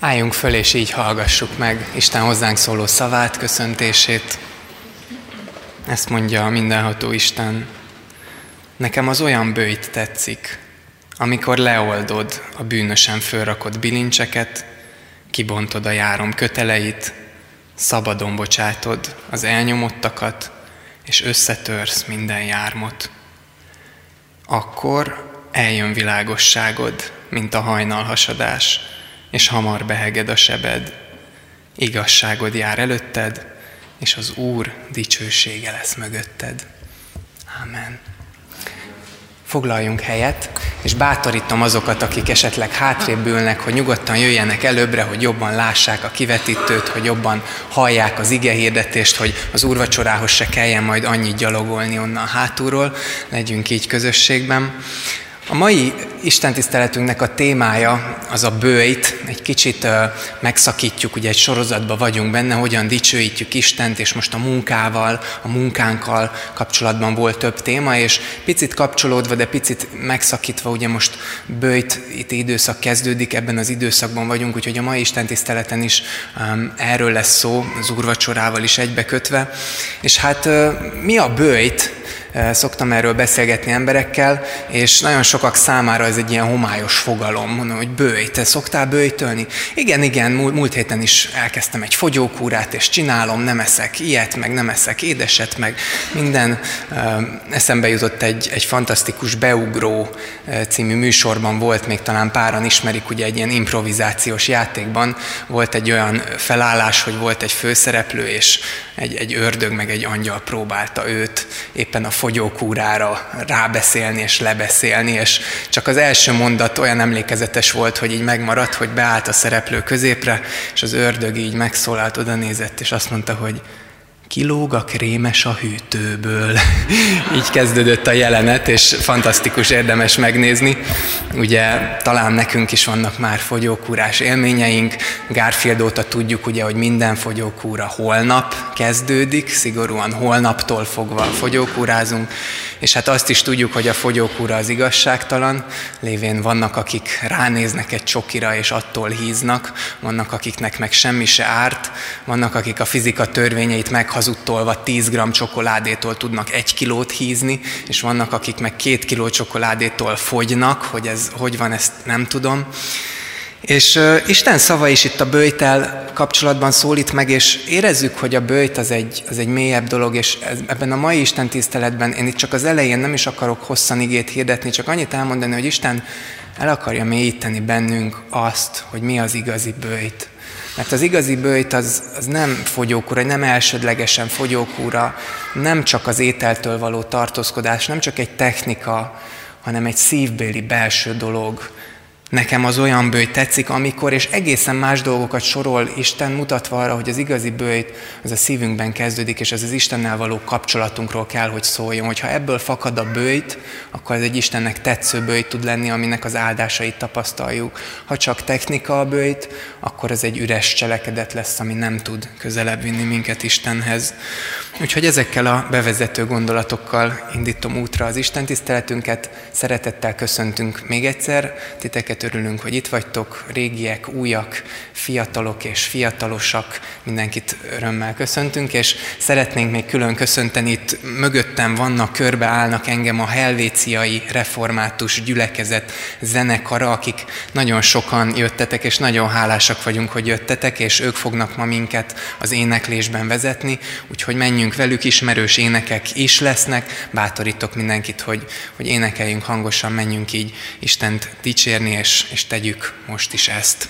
Álljunk föl, és így hallgassuk meg Isten hozzánk szóló szavát, köszöntését. Ezt mondja a mindenható Isten. Nekem az olyan bőjt tetszik, amikor leoldod a bűnösen fölrakott bilincseket, kibontod a járom köteleit, szabadon bocsátod az elnyomottakat, és összetörsz minden jármot. Akkor eljön világosságod, mint a hajnalhasadás, és hamar beheged a sebed. Igazságod jár előtted, és az Úr dicsősége lesz mögötted. Amen. Foglaljunk helyet, és bátorítom azokat, akik esetleg hátrébb ülnek, hogy nyugodtan jöjjenek előbbre, hogy jobban lássák a kivetítőt, hogy jobban hallják az ige hirdetést, hogy az úrvacsorához se kelljen majd annyit gyalogolni onnan hátulról, legyünk így közösségben. A mai istentiszteletünknek a témája az a bőjt, egy kicsit megszakítjuk, ugye egy sorozatban vagyunk benne, hogyan dicsőítjük Istent, és most a munkával, a munkánkkal kapcsolatban volt több téma, és picit kapcsolódva, de picit megszakítva, ugye most bőjt, itt időszak kezdődik, ebben az időszakban vagyunk, úgyhogy a mai istentiszteleten is erről lesz szó, az úrvacsorával is egybekötve. És hát mi a bőjt? szoktam erről beszélgetni emberekkel, és nagyon sokak számára ez egy ilyen homályos fogalom. Mondom, hogy bőj, te szoktál bőjtölni? Igen, igen, múlt héten is elkezdtem egy fogyókúrát, és csinálom, nem eszek ilyet, meg nem eszek édeset, meg minden. Eszembe jutott egy, egy fantasztikus Beugró című műsorban volt, még talán páran ismerik, ugye egy ilyen improvizációs játékban volt egy olyan felállás, hogy volt egy főszereplő, és egy, egy ördög meg egy angyal próbálta őt éppen a fogyókúrára rábeszélni és lebeszélni, és csak az első mondat olyan emlékezetes volt, hogy így megmaradt, hogy beállt a szereplő középre, és az ördög így megszólalt, oda nézett, és azt mondta, hogy kilóg a krémes a hűtőből. Így kezdődött a jelenet, és fantasztikus, érdemes megnézni. Ugye talán nekünk is vannak már fogyókúrás élményeink. Garfield óta tudjuk, ugye, hogy minden fogyókúra holnap kezdődik, szigorúan holnaptól fogva fogyókúrázunk, és hát azt is tudjuk, hogy a fogyókúra az igazságtalan, lévén vannak, akik ránéznek egy csokira, és attól híznak, vannak, akiknek meg semmi se árt, vannak, akik a fizika törvényeit meg hazudtolva 10 g csokoládétól tudnak egy kilót hízni, és vannak, akik meg két kiló csokoládétól fogynak, hogy ez hogy van, ezt nem tudom. És uh, Isten szava is itt a bőjtel kapcsolatban szólít meg, és érezzük, hogy a bőjt az egy, az egy mélyebb dolog, és ez, ebben a mai Isten tiszteletben én itt csak az elején nem is akarok hosszan igét hirdetni, csak annyit elmondani, hogy Isten el akarja mélyíteni bennünk azt, hogy mi az igazi bőjt. Mert az igazi bőjt az, az nem fogyókúra, nem elsődlegesen fogyókúra, nem csak az ételtől való tartózkodás, nem csak egy technika, hanem egy szívbéli belső dolog, Nekem az olyan bőjt tetszik, amikor, és egészen más dolgokat sorol Isten, mutatva arra, hogy az igazi bőjt az a szívünkben kezdődik, és ez az Istennel való kapcsolatunkról kell, hogy szóljon. Hogyha ebből fakad a bőjt, akkor ez egy Istennek tetsző bőjt tud lenni, aminek az áldásait tapasztaljuk. Ha csak technika a bőjt, akkor ez egy üres cselekedet lesz, ami nem tud közelebb vinni minket Istenhez. Úgyhogy ezekkel a bevezető gondolatokkal indítom útra az Isten tiszteletünket. Szeretettel köszöntünk még egyszer titeket Azért örülünk, hogy itt vagytok, régiek, újak, fiatalok és fiatalosak, mindenkit örömmel köszöntünk, és szeretnénk még külön köszönteni, itt mögöttem vannak, körbe állnak engem a helvéciai református gyülekezet zenekara, akik nagyon sokan jöttetek, és nagyon hálásak vagyunk, hogy jöttetek, és ők fognak ma minket az éneklésben vezetni, úgyhogy menjünk velük, ismerős énekek is lesznek, bátorítok mindenkit, hogy, hogy énekeljünk hangosan, menjünk így Istent dicsérni, és és, és tegyük most is ezt.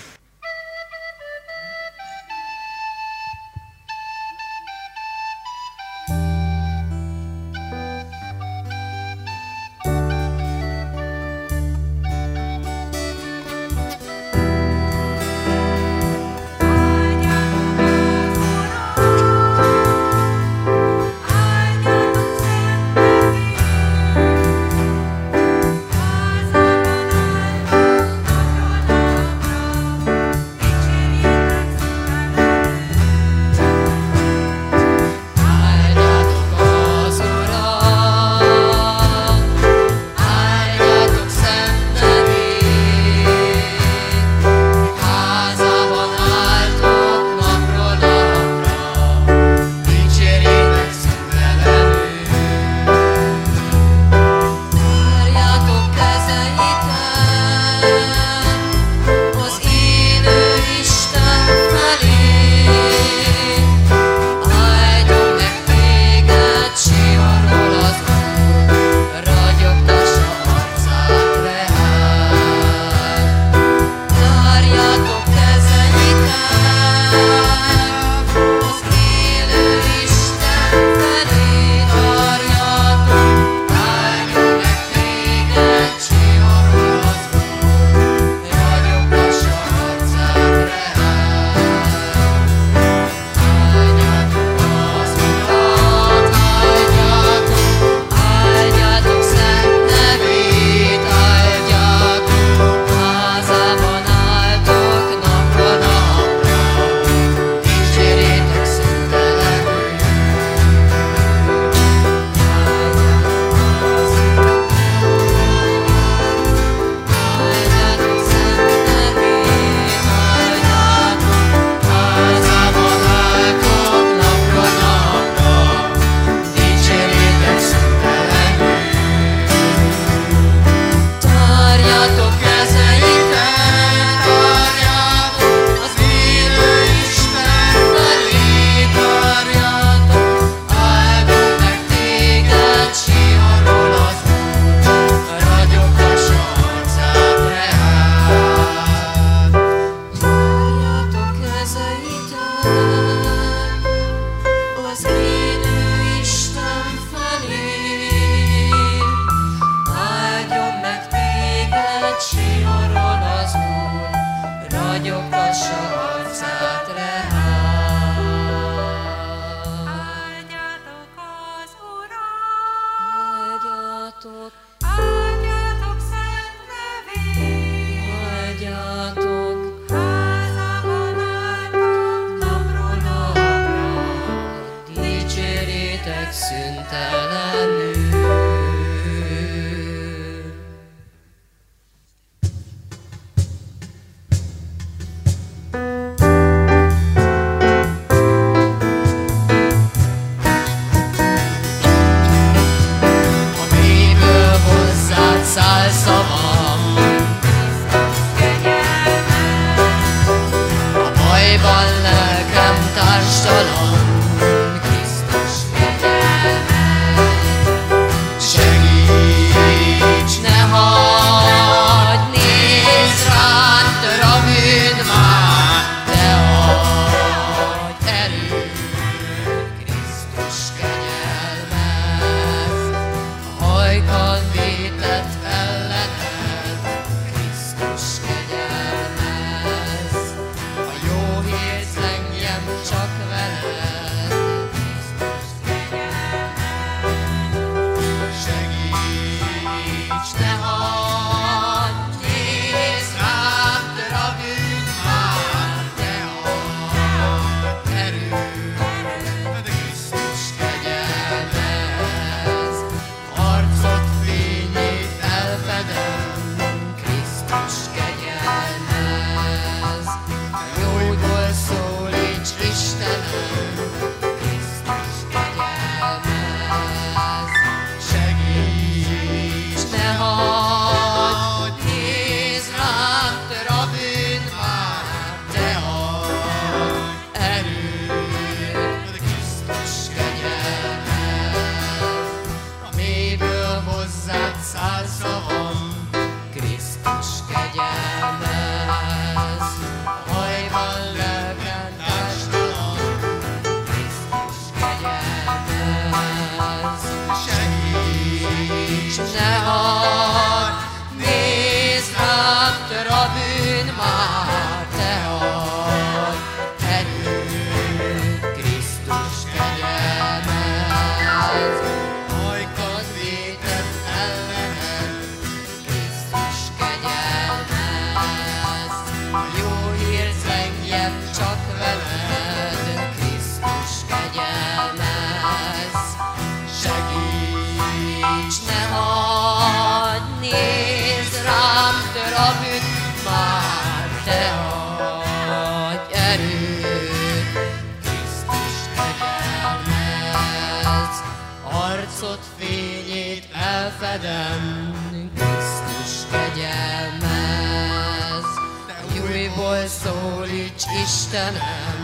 jól szólíts Istenem.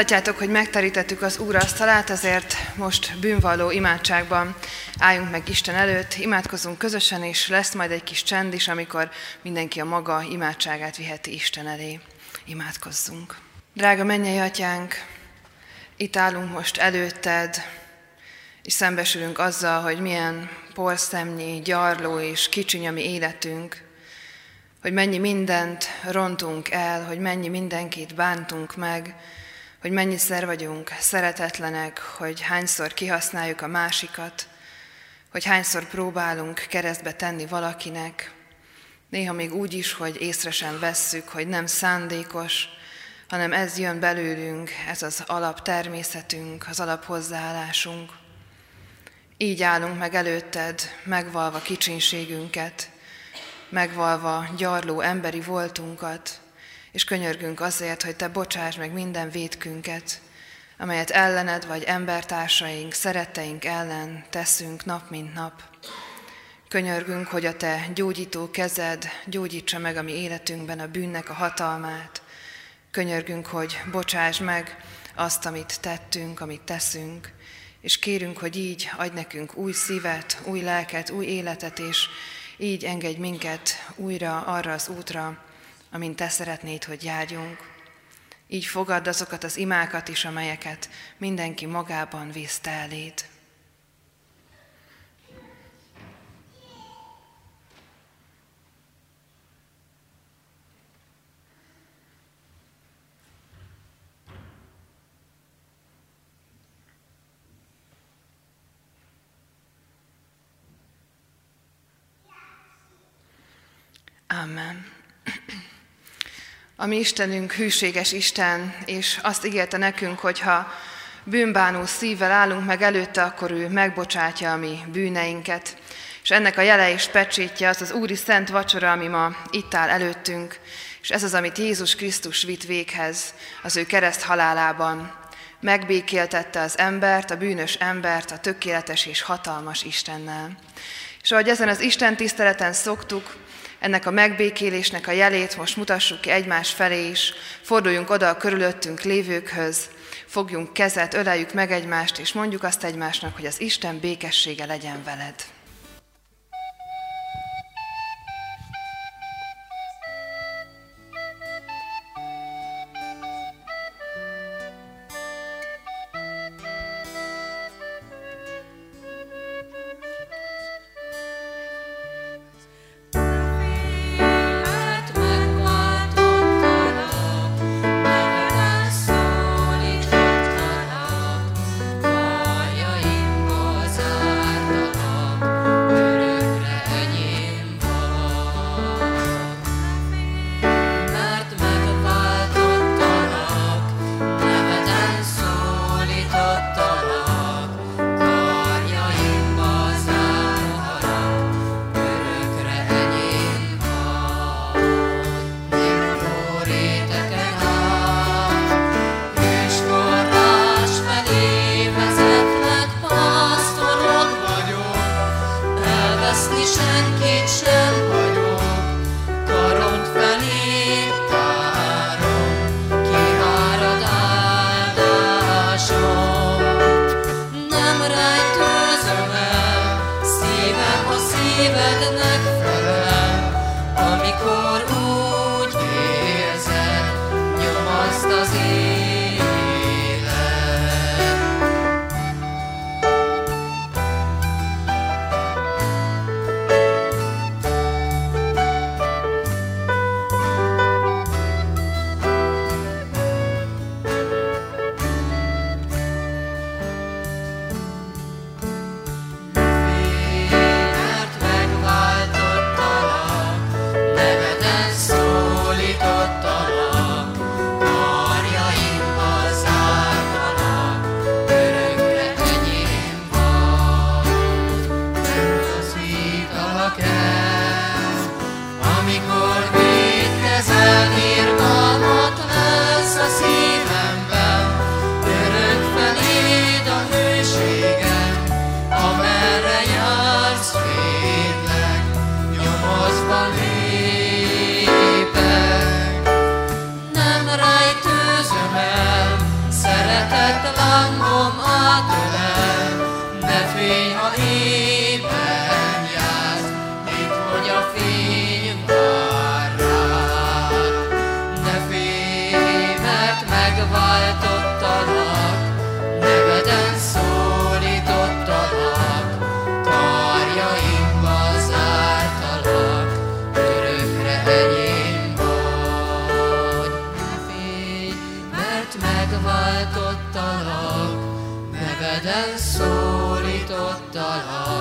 Láthatjátok, hogy megterítettük az asztalát, ezért most bűnvalló imádságban álljunk meg Isten előtt, imádkozunk közösen, és lesz majd egy kis csend is, amikor mindenki a maga imádságát viheti Isten elé. Imádkozzunk. Drága mennyei atyánk, itt állunk most előtted, és szembesülünk azzal, hogy milyen porszemnyi, gyarló és kicsiny a mi életünk, hogy mennyi mindent rontunk el, hogy mennyi mindenkit bántunk meg, hogy mennyiszer vagyunk szeretetlenek, hogy hányszor kihasználjuk a másikat, hogy hányszor próbálunk keresztbe tenni valakinek, néha még úgy is, hogy észre sem vesszük, hogy nem szándékos, hanem ez jön belőlünk, ez az alaptermészetünk, az alaphozzáállásunk. Így állunk meg előtted, megvalva kicsinségünket, megvalva gyarló emberi voltunkat, és könyörgünk azért, hogy Te bocsáss meg minden védkünket, amelyet ellened vagy embertársaink, szeretteink ellen teszünk nap mint nap. Könyörgünk, hogy a Te gyógyító kezed gyógyítsa meg a mi életünkben a bűnnek a hatalmát. Könyörgünk, hogy bocsáss meg azt, amit tettünk, amit teszünk, és kérünk, hogy így adj nekünk új szívet, új lelket, új életet, és így engedj minket újra arra az útra, amint Te szeretnéd, hogy járjunk. Így fogadd azokat az imákat is, amelyeket mindenki magában visz Te eléd. Amen. A mi Istenünk hűséges Isten, és azt ígérte nekünk, hogy ha bűnbánó szívvel állunk meg előtte, akkor ő megbocsátja a mi bűneinket. És ennek a jele és pecsétje az az Úri Szent Vacsora, ami ma itt áll előttünk, és ez az, amit Jézus Krisztus vitt véghez az ő kereszt halálában. Megbékéltette az embert, a bűnös embert a tökéletes és hatalmas Istennel. És ahogy ezen az Isten tiszteleten szoktuk, ennek a megbékélésnek a jelét most mutassuk ki egymás felé is, forduljunk oda a körülöttünk lévőkhöz, fogjunk kezet, öleljük meg egymást, és mondjuk azt egymásnak, hogy az Isten békessége legyen veled. Abdallah.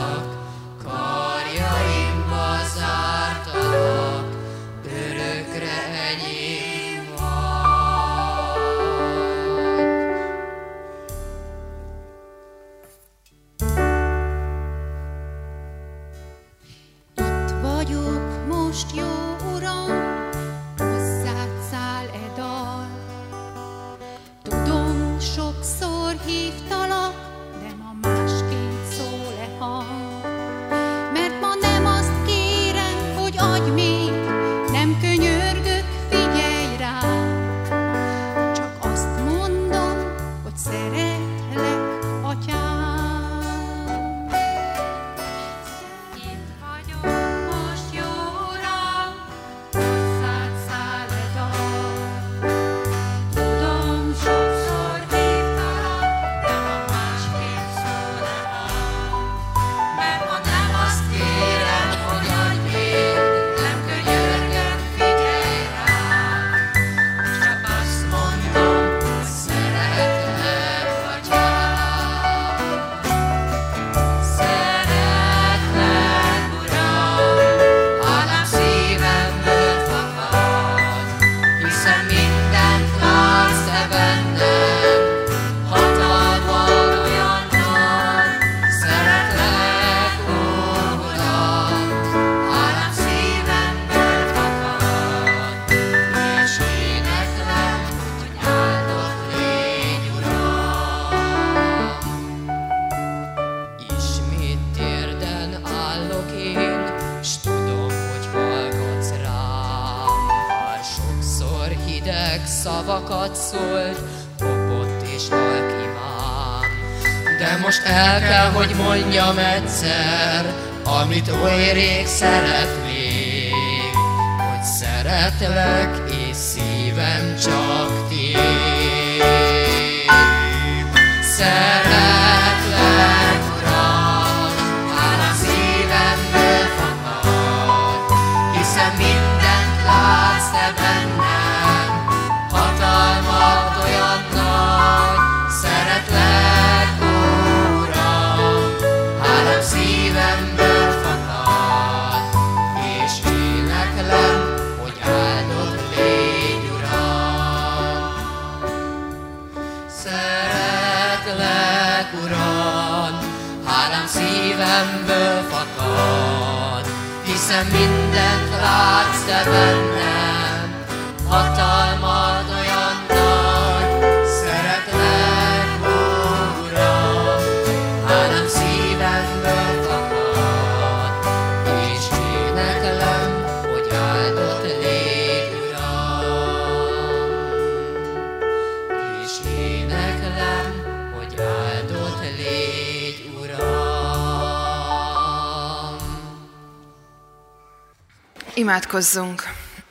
Imádkozzunk!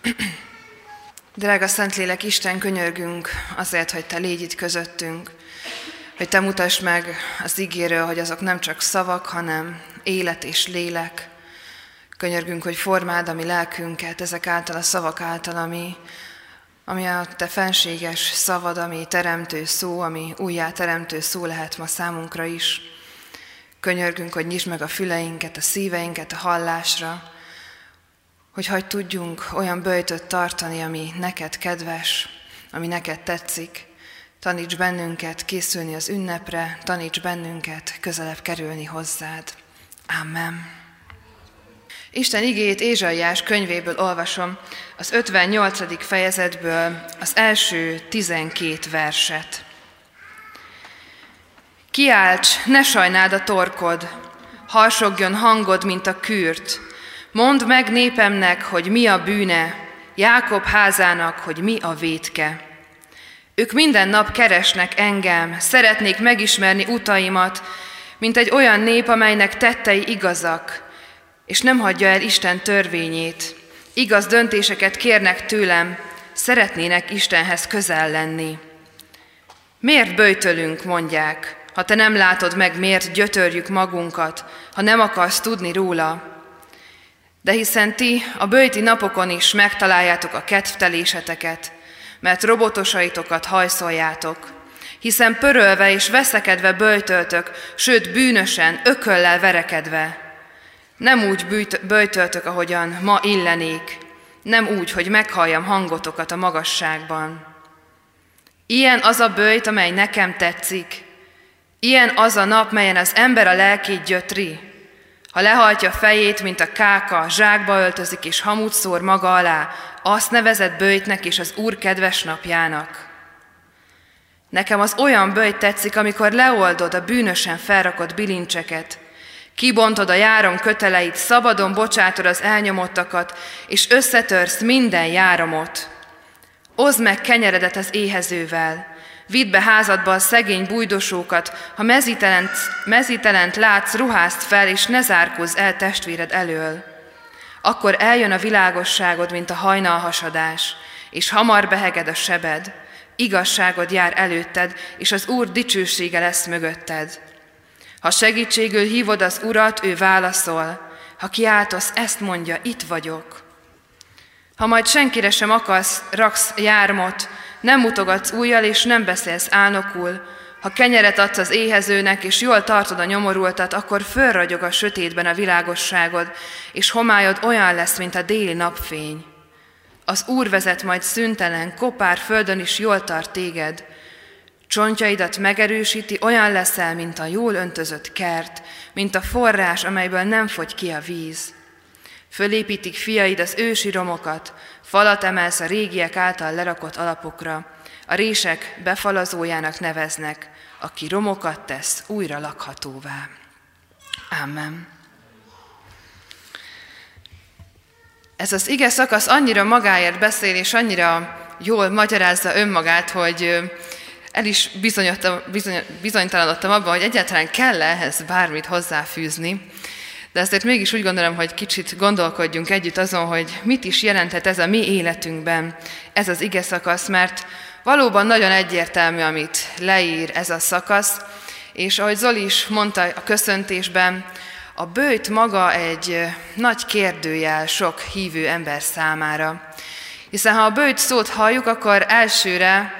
Drága Szentlélek, Isten, könyörgünk azért, hogy Te légy itt közöttünk, hogy Te mutasd meg az ígéről, hogy azok nem csak szavak, hanem élet és lélek. Könyörgünk, hogy formáld a mi lelkünket ezek által a szavak által, ami, ami a Te fenséges szavad, ami teremtő szó, ami újjá teremtő szó lehet ma számunkra is. Könyörgünk, hogy nyisd meg a füleinket, a szíveinket a hallásra, hogy hagy tudjunk olyan böjtöt tartani, ami neked kedves, ami neked tetszik. Taníts bennünket készülni az ünnepre, taníts bennünket közelebb kerülni hozzád. Amen. Isten igét Ézsaiás könyvéből olvasom, az 58. fejezetből az első 12 verset. Kiálts, ne sajnáld a torkod, harsogjon hangod, mint a kürt. Mondd meg népemnek, hogy mi a bűne, Jákob házának, hogy mi a vétke. Ők minden nap keresnek engem, szeretnék megismerni utaimat, mint egy olyan nép, amelynek tettei igazak, és nem hagyja el Isten törvényét. Igaz döntéseket kérnek tőlem, szeretnének Istenhez közel lenni. Miért böjtölünk, mondják, ha te nem látod meg, miért gyötörjük magunkat, ha nem akarsz tudni róla. De hiszen ti a bőti napokon is megtaláljátok a kedvteléseteket, mert robotosaitokat hajszoljátok, hiszen pörölve és veszekedve böjtöltök, sőt bűnösen, ököllel verekedve. Nem úgy bűjt- böjtöltök, ahogyan ma illenék, nem úgy, hogy meghalljam hangotokat a magasságban. Ilyen az a bőjt, amely nekem tetszik. Ilyen az a nap, melyen az ember a lelkét gyötri. Ha lehajtja fejét, mint a káka, zsákba öltözik és hamut szór maga alá, azt nevezett bőjtnek és az Úr kedves napjának. Nekem az olyan bőjt tetszik, amikor leoldod a bűnösen felrakott bilincseket, kibontod a járom köteleit, szabadon bocsátod az elnyomottakat, és összetörsz minden járomot. Oszd meg kenyeredet az éhezővel, vidd be házadba a szegény bújdosókat, ha mezítelent, mezítelent látsz, ruházd fel, és ne zárkózz el testvéred elől. Akkor eljön a világosságod, mint a hajnalhasadás, és hamar beheged a sebed, igazságod jár előtted, és az Úr dicsősége lesz mögötted. Ha segítségül hívod az Urat, ő válaszol. Ha kiáltasz, ezt mondja, itt vagyok. Ha majd senkire sem akarsz, raksz jármot, nem mutogatsz újjal, és nem beszélsz álnokul, ha kenyeret adsz az éhezőnek, és jól tartod a nyomorultat, akkor fölragyog a sötétben a világosságod, és homályod olyan lesz, mint a déli napfény. Az Úr vezet majd szüntelen, kopár földön is jól tart téged. Csontjaidat megerősíti, olyan leszel, mint a jól öntözött kert, mint a forrás, amelyből nem fogy ki a víz. Fölépítik fiaid az ősi romokat, falat emelsz a régiek által lerakott alapokra, a rések befalazójának neveznek, aki romokat tesz újra lakhatóvá. Amen. Ez az ige szakasz annyira magáért beszél, és annyira jól magyarázza önmagát, hogy el is bizony, bizonytalanodtam abban, hogy egyáltalán kell ehhez bármit hozzáfűzni. De azért mégis úgy gondolom, hogy kicsit gondolkodjunk együtt azon, hogy mit is jelenthet ez a mi életünkben, ez az ige szakasz, mert valóban nagyon egyértelmű, amit leír ez a szakasz, és ahogy Zoli is mondta a köszöntésben, a bőjt maga egy nagy kérdőjel sok hívő ember számára. Hiszen ha a bőjt szót halljuk, akkor elsőre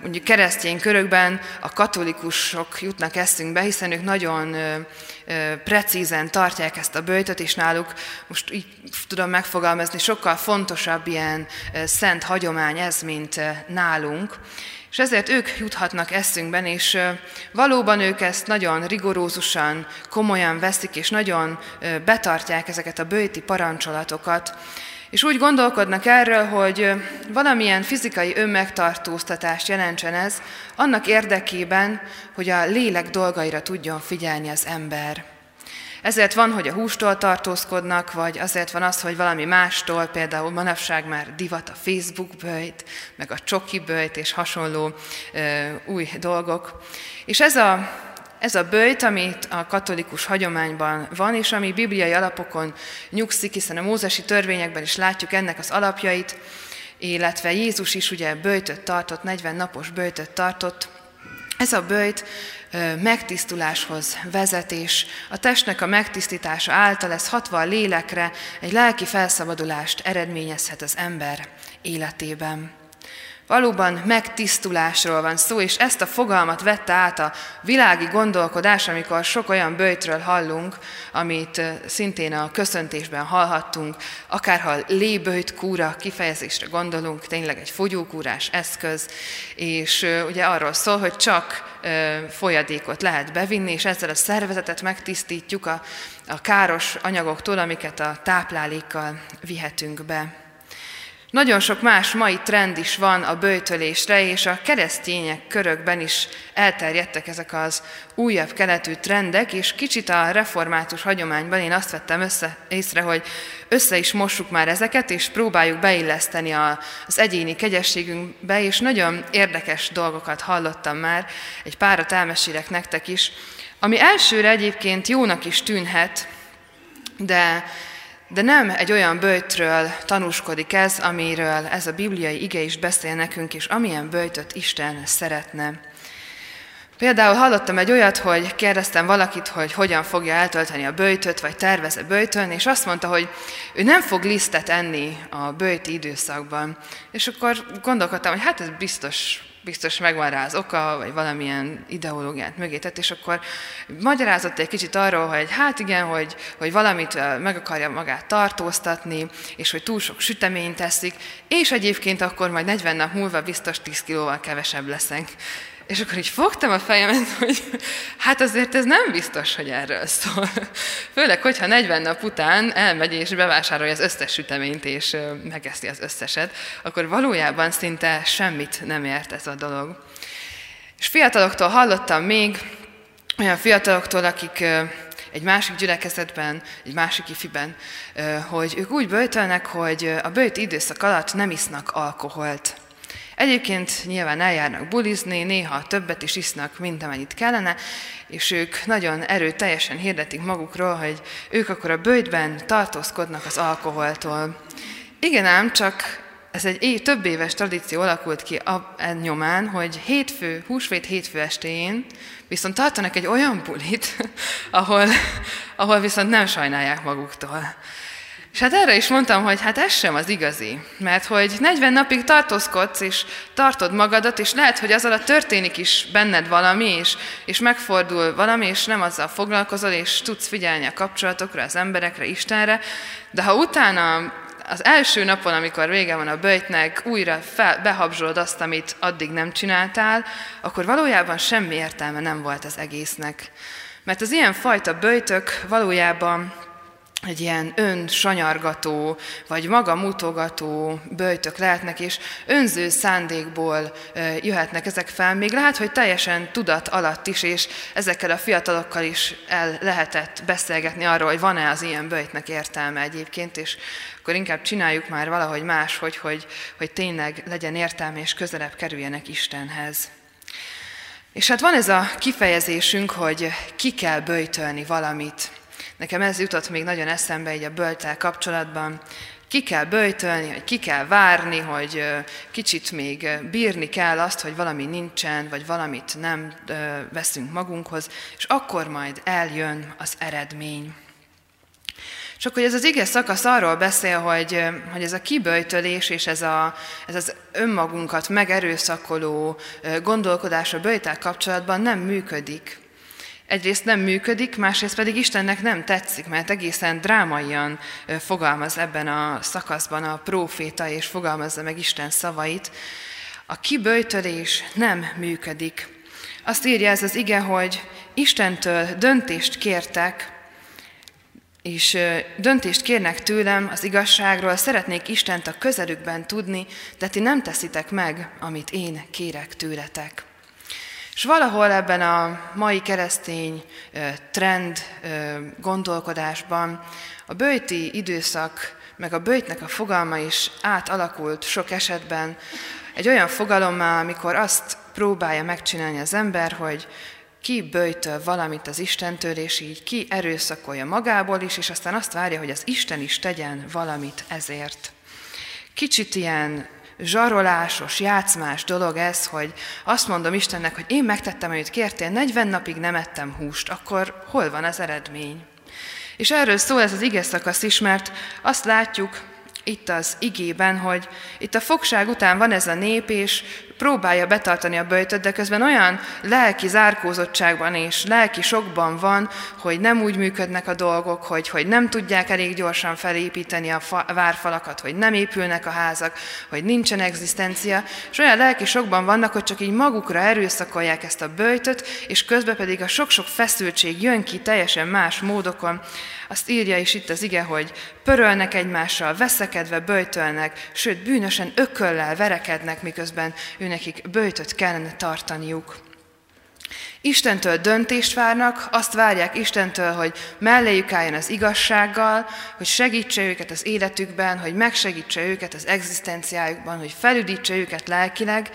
mondjuk keresztény körökben a katolikusok jutnak eszünkbe, hiszen ők nagyon precízen tartják ezt a bőjtöt, és náluk, most így tudom megfogalmazni, sokkal fontosabb ilyen szent hagyomány ez, mint nálunk. És ezért ők juthatnak eszünkben, és valóban ők ezt nagyon rigorózusan, komolyan veszik, és nagyon betartják ezeket a bőti parancsolatokat. És úgy gondolkodnak erről, hogy valamilyen fizikai önmegtartóztatást jelentsen ez, annak érdekében, hogy a lélek dolgaira tudjon figyelni az ember. Ezért van, hogy a hústól tartózkodnak, vagy azért van az, hogy valami mástól, például manapság már divat a Facebook bőjt, meg a csoki bőjt és hasonló ö, új dolgok. És ez a, ez a bőjt, amit a katolikus hagyományban van, és ami bibliai alapokon nyugszik, hiszen a mózesi törvényekben is látjuk ennek az alapjait, illetve Jézus is ugye bőjtöt tartott, 40 napos bőjtöt tartott, ez a bőjt megtisztuláshoz vezet, és a testnek a megtisztítása által ez hatva a lélekre egy lelki felszabadulást eredményezhet az ember életében. Valóban megtisztulásról van szó, és ezt a fogalmat vette át a világi gondolkodás, amikor sok olyan bőjtről hallunk, amit szintén a köszöntésben hallhattunk, akár ha lébőjt kúra kifejezésre gondolunk, tényleg egy fogyókúrás eszköz, és ugye arról szól, hogy csak folyadékot lehet bevinni, és ezzel a szervezetet megtisztítjuk a, a káros anyagoktól, amiket a táplálékkal vihetünk be. Nagyon sok más mai trend is van a bőjtölésre, és a keresztények körökben is elterjedtek ezek az újabb keletű trendek, és kicsit a református hagyományban én azt vettem össze, észre, hogy össze is mossuk már ezeket, és próbáljuk beilleszteni a, az egyéni kegyességünkbe, és nagyon érdekes dolgokat hallottam már, egy párat elmesélek nektek is, ami elsőre egyébként jónak is tűnhet, de de nem egy olyan bőjtről tanúskodik ez, amiről ez a bibliai ige is beszél nekünk, és amilyen bőjtöt Isten szeretne. Például hallottam egy olyat, hogy kérdeztem valakit, hogy hogyan fogja eltölteni a bőjtöt, vagy tervez-e bőjtölni, és azt mondta, hogy ő nem fog lisztet enni a bőjti időszakban. És akkor gondolkodtam, hogy hát ez biztos biztos megvan rá az oka, vagy valamilyen ideológiát mögé tett, és akkor magyarázott egy kicsit arról, hogy hát igen, hogy, hogy valamit meg akarja magát tartóztatni, és hogy túl sok süteményt teszik, és egyébként akkor majd 40 nap múlva biztos 10 kilóval kevesebb leszek. És akkor így fogtam a fejemet, hogy hát azért ez nem biztos, hogy erről szól. Főleg, hogyha 40 nap után elmegy és bevásárolja az összes süteményt, és megeszi az összeset, akkor valójában szinte semmit nem ért ez a dolog. És fiataloktól hallottam még, olyan fiataloktól, akik egy másik gyülekezetben, egy másik ifiben, hogy ők úgy böjtölnek, hogy a bőjt időszak alatt nem isznak alkoholt. Egyébként nyilván eljárnak bulizni, néha többet is isznak, mint amennyit kellene, és ők nagyon erőteljesen hirdetik magukról, hogy ők akkor a bőjtben tartózkodnak az alkoholtól. Igen ám, csak ez egy több éves tradíció alakult ki a nyomán, hogy hétfő, húsvét hétfő estéjén viszont tartanak egy olyan bulit, ahol, ahol viszont nem sajnálják maguktól. És hát erre is mondtam, hogy hát ez sem az igazi, mert hogy 40 napig tartózkodsz, és tartod magadat, és lehet, hogy az alatt történik is benned valami, és, és megfordul valami, és nem azzal foglalkozol, és tudsz figyelni a kapcsolatokra, az emberekre, Istenre, de ha utána az első napon, amikor vége van a böjtnek, újra fel, behabzsolod azt, amit addig nem csináltál, akkor valójában semmi értelme nem volt az egésznek. Mert az ilyen fajta böjtök valójában egy ilyen önsanyargató, vagy maga mutogató böjtök lehetnek, és önző szándékból jöhetnek ezek fel. Még lehet, hogy teljesen tudat alatt is, és ezekkel a fiatalokkal is el lehetett beszélgetni arról, hogy van-e az ilyen böjtnek értelme egyébként, és akkor inkább csináljuk már valahogy más, hogy, hogy, hogy tényleg legyen értelme, és közelebb kerüljenek Istenhez. És hát van ez a kifejezésünk, hogy ki kell böjtölni valamit. Nekem ez jutott még nagyon eszembe így a böltel kapcsolatban. Ki kell böjtölni, hogy ki kell várni, hogy kicsit még bírni kell azt, hogy valami nincsen, vagy valamit nem veszünk magunkhoz, és akkor majd eljön az eredmény. Csak hogy ez az ige szakasz arról beszél, hogy, hogy ez a kiböjtölés és ez, a, ez az önmagunkat megerőszakoló gondolkodás a böjtel kapcsolatban nem működik. Egyrészt nem működik, másrészt pedig Istennek nem tetszik, mert egészen drámaian fogalmaz ebben a szakaszban a próféta, és fogalmazza meg Isten szavait. A kiböjtölés nem működik. Azt írja ez az ige, hogy Istentől döntést kértek, és döntést kérnek tőlem az igazságról, szeretnék Istent a közelükben tudni, de ti nem teszitek meg, amit én kérek tőletek. És valahol ebben a mai keresztény trend gondolkodásban a bőti időszak, meg a bőjtnek a fogalma is átalakult sok esetben egy olyan fogalommal, amikor azt próbálja megcsinálni az ember, hogy ki bőjtöl valamit az Istentől, és így ki erőszakolja magából is, és aztán azt várja, hogy az Isten is tegyen valamit ezért. Kicsit ilyen zsarolásos, játszmás dolog ez, hogy azt mondom Istennek, hogy én megtettem, amit kértél, 40 napig nem ettem húst, akkor hol van az eredmény? És erről szól ez az ige szakasz is, mert azt látjuk itt az igében, hogy itt a fogság után van ez a nép, és próbálja betartani a böjtöt, de közben olyan lelki zárkózottságban és lelki sokban van, hogy nem úgy működnek a dolgok, hogy, hogy nem tudják elég gyorsan felépíteni a fa, várfalakat, hogy nem épülnek a házak, hogy nincsen egzisztencia, és olyan lelki sokban vannak, hogy csak így magukra erőszakolják ezt a böjtöt, és közben pedig a sok-sok feszültség jön ki teljesen más módokon. Azt írja is itt az ige, hogy pörölnek egymással, veszekedve böjtölnek, sőt bűnösen ököllel verekednek, miközben ő nekik bőjtöt kellene tartaniuk. Istentől döntést várnak, azt várják Istentől, hogy melléjük álljon az igazsággal, hogy segítse őket az életükben, hogy megsegítse őket az egzisztenciájukban, hogy felüdítse őket lelkileg,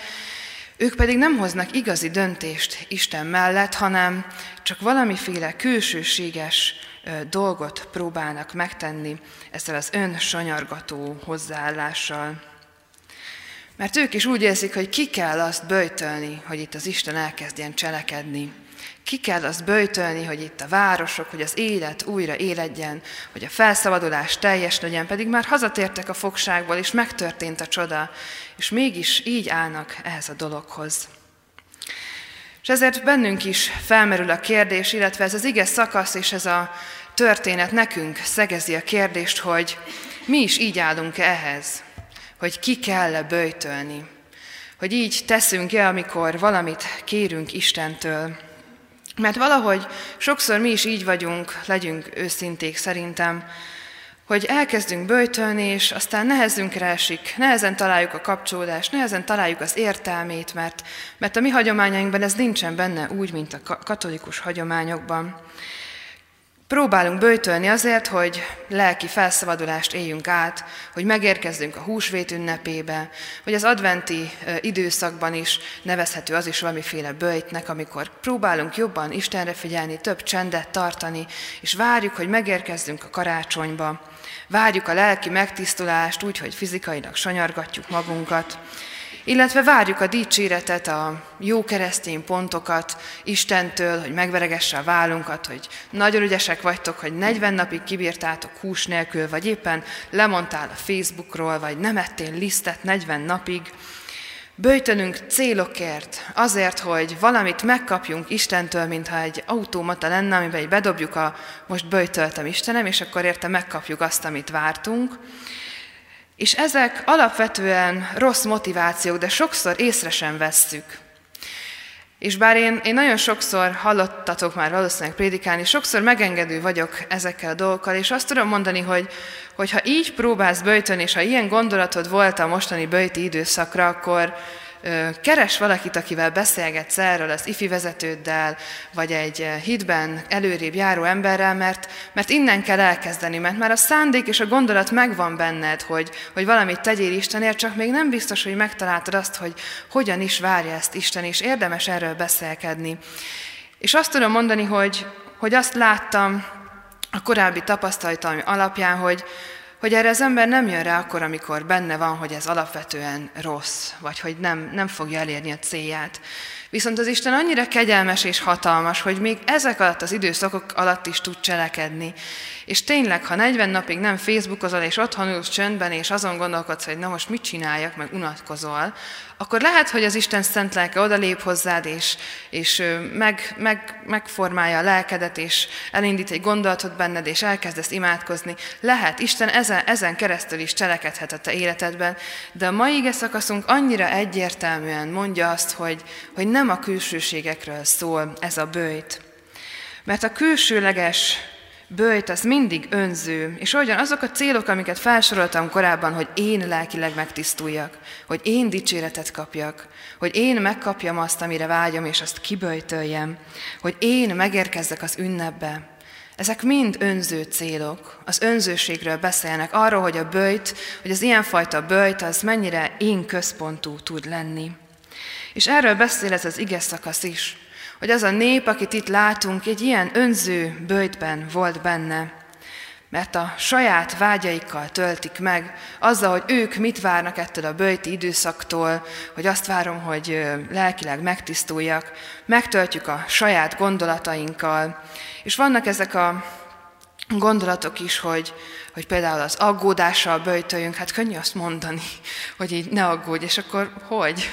ők pedig nem hoznak igazi döntést Isten mellett, hanem csak valamiféle külsőséges dolgot próbálnak megtenni ezzel az önsanyargató hozzáállással. Mert ők is úgy érzik, hogy ki kell azt böjtölni, hogy itt az Isten elkezdjen cselekedni. Ki kell azt böjtölni, hogy itt a városok, hogy az élet újra éledjen, hogy a felszabadulás teljes legyen, pedig már hazatértek a fogságból, és megtörtént a csoda, és mégis így állnak ehhez a dologhoz. És ezért bennünk is felmerül a kérdés, illetve ez az ige szakasz és ez a történet nekünk szegezi a kérdést, hogy mi is így állunk ehhez, hogy ki kell-e böjtölni, hogy így teszünk-e, amikor valamit kérünk Istentől. Mert valahogy sokszor mi is így vagyunk, legyünk őszinték szerintem, hogy elkezdünk böjtölni, és aztán nehezünkre esik, nehezen találjuk a kapcsolódást, nehezen találjuk az értelmét, mert, mert a mi hagyományainkban ez nincsen benne úgy, mint a katolikus hagyományokban. Próbálunk böjtölni azért, hogy lelki felszabadulást éljünk át, hogy megérkezzünk a húsvét ünnepébe, vagy az adventi időszakban is nevezhető az is valamiféle böjtnek, amikor próbálunk jobban Istenre figyelni, több csendet tartani, és várjuk, hogy megérkezzünk a karácsonyba. Várjuk a lelki megtisztulást úgy, hogy fizikailag sanyargatjuk magunkat, illetve várjuk a dicséretet, a jó keresztény pontokat Istentől, hogy megveregesse a vállunkat, hogy nagyon ügyesek vagytok, hogy 40 napig kibírtátok hús nélkül, vagy éppen lemondtál a Facebookról, vagy nem ettél lisztet 40 napig. Böjtönünk célokért, azért, hogy valamit megkapjunk Istentől, mintha egy automata lenne, amiben bedobjuk a most böjtöltem Istenem, és akkor érte megkapjuk azt, amit vártunk. És ezek alapvetően rossz motivációk, de sokszor észre sem vesszük. És bár én, én nagyon sokszor hallottatok már valószínűleg prédikálni, sokszor megengedő vagyok ezekkel a dolgokkal, és azt tudom mondani, hogy, hogy ha így próbálsz böjtölni, és ha ilyen gondolatod volt a mostani böjti időszakra, akkor, keres valakit, akivel beszélgetsz erről, az ifi vezetőddel, vagy egy hitben előrébb járó emberrel, mert, mert innen kell elkezdeni, mert már a szándék és a gondolat megvan benned, hogy, hogy valamit tegyél Istenért, csak még nem biztos, hogy megtaláltad azt, hogy hogyan is várja ezt Isten, és érdemes erről beszélkedni. És azt tudom mondani, hogy, hogy azt láttam a korábbi tapasztalatom alapján, hogy, hogy erre az ember nem jön rá akkor, amikor benne van, hogy ez alapvetően rossz, vagy hogy nem, nem fogja elérni a célját. Viszont az Isten annyira kegyelmes és hatalmas, hogy még ezek alatt az időszakok alatt is tud cselekedni. És tényleg, ha 40 napig nem Facebookozol, és otthon ülsz csöndben, és azon gondolkodsz, hogy na most mit csináljak, meg unatkozol, akkor lehet, hogy az Isten szent lelke odalép hozzád, és, és meg, meg, megformálja a lelkedet, és elindít egy gondolatot benned, és elkezdesz imádkozni. Lehet, Isten ezen, ezen keresztül is cselekedhet a te életedben, de a mai ige szakaszunk annyira egyértelműen mondja azt, hogy, hogy nem a külsőségekről szól ez a bőjt. Mert a külsőleges bőjt az mindig önző, és olyan azok a célok, amiket felsoroltam korábban, hogy én lelkileg megtisztuljak, hogy én dicséretet kapjak, hogy én megkapjam azt, amire vágyom, és azt kiböjtöljem, hogy én megérkezzek az ünnepbe, ezek mind önző célok, az önzőségről beszélnek, arról, hogy a bőjt, hogy az ilyenfajta bőjt az mennyire én központú tud lenni. És erről beszél ez az ige szakasz is, hogy az a nép, akit itt látunk, egy ilyen önző bőjtben volt benne, mert a saját vágyaikkal töltik meg, azzal, hogy ők mit várnak ettől a bőjti időszaktól, hogy azt várom, hogy lelkileg megtisztuljak, megtöltjük a saját gondolatainkkal, és vannak ezek a gondolatok is, hogy, hogy például az aggódással böjtöljünk, hát könnyű azt mondani, hogy így ne aggódj, és akkor hogy?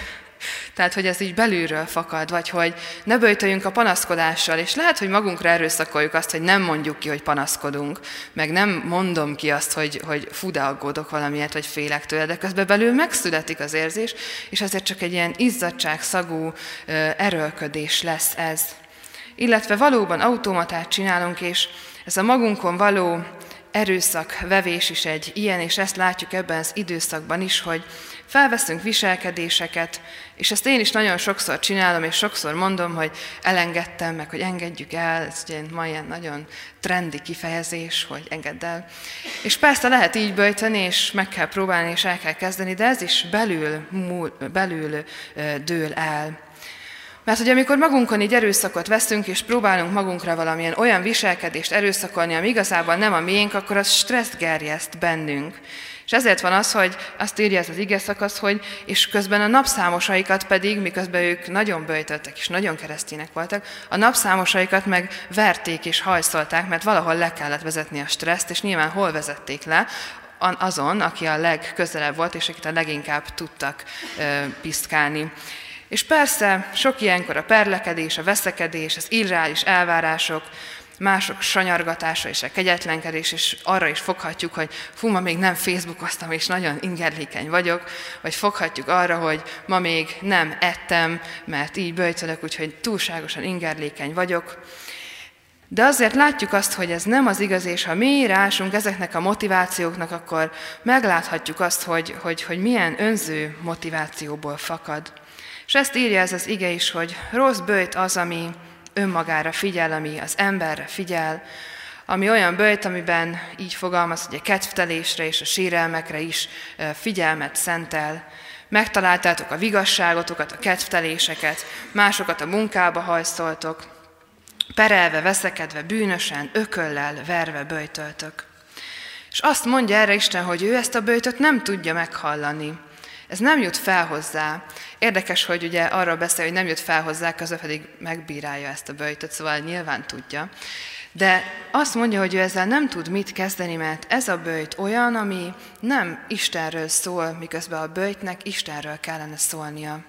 Tehát, hogy ez így belülről fakad, vagy hogy ne böjtöljünk a panaszkodással, és lehet, hogy magunkra erőszakoljuk azt, hogy nem mondjuk ki, hogy panaszkodunk, meg nem mondom ki azt, hogy, hogy fú, de aggódok valamiért, vagy félek tőle, de közben belül megszületik az érzés, és ezért csak egy ilyen izzadság szagú erőlködés lesz ez. Illetve valóban automatát csinálunk, és ez a magunkon való erőszak vevés is egy ilyen, és ezt látjuk ebben az időszakban is, hogy felveszünk viselkedéseket, és ezt én is nagyon sokszor csinálom, és sokszor mondom, hogy elengedtem, meg hogy engedjük el, ez ugye ma ilyen nagyon trendi kifejezés, hogy engedd el. És persze lehet így böjteni, és meg kell próbálni, és el kell kezdeni, de ez is belül, belül dől el. Mert hogy amikor magunkon így erőszakot veszünk, és próbálunk magunkra valamilyen olyan viselkedést erőszakolni, ami igazából nem a miénk, akkor az stresszt gerjeszt bennünk. És ezért van az, hogy azt írja ez az ige szakasz, hogy és közben a napszámosaikat pedig, miközben ők nagyon böjtöttek és nagyon keresztények voltak, a napszámosaikat meg verték és hajszolták, mert valahol le kellett vezetni a stresszt, és nyilván hol vezették le, azon, aki a legközelebb volt, és akit a leginkább tudtak piszkálni. És persze sok ilyenkor a perlekedés, a veszekedés, az irreális elvárások, mások sanyargatása és a kegyetlenkedés, és arra is foghatjuk, hogy fú, ma még nem Facebookoztam, és nagyon ingerlékeny vagyok, vagy foghatjuk arra, hogy ma még nem ettem, mert így böjtölök, úgyhogy túlságosan ingerlékeny vagyok. De azért látjuk azt, hogy ez nem az igaz, és ha mi rásunk ezeknek a motivációknak, akkor megláthatjuk azt, hogy, hogy, hogy milyen önző motivációból fakad. És ezt írja ez az ige is, hogy rossz bőjt az, ami önmagára figyel, ami az emberre figyel, ami olyan bőjt, amiben így fogalmaz, hogy a kedvtelésre és a sérelmekre is figyelmet szentel. Megtaláltátok a vigasságotokat, a kedvteléseket, másokat a munkába hajszoltok, perelve, veszekedve, bűnösen, ököllel, verve böjtöltök. És azt mondja erre Isten, hogy ő ezt a böjtöt nem tudja meghallani. Ez nem jut fel hozzá. Érdekes, hogy ugye arról beszél, hogy nem jut fel hozzá, közben pedig megbírálja ezt a böjtöt, szóval nyilván tudja. De azt mondja, hogy ő ezzel nem tud mit kezdeni, mert ez a böjt olyan, ami nem Istenről szól, miközben a böjtnek Istenről kellene szólnia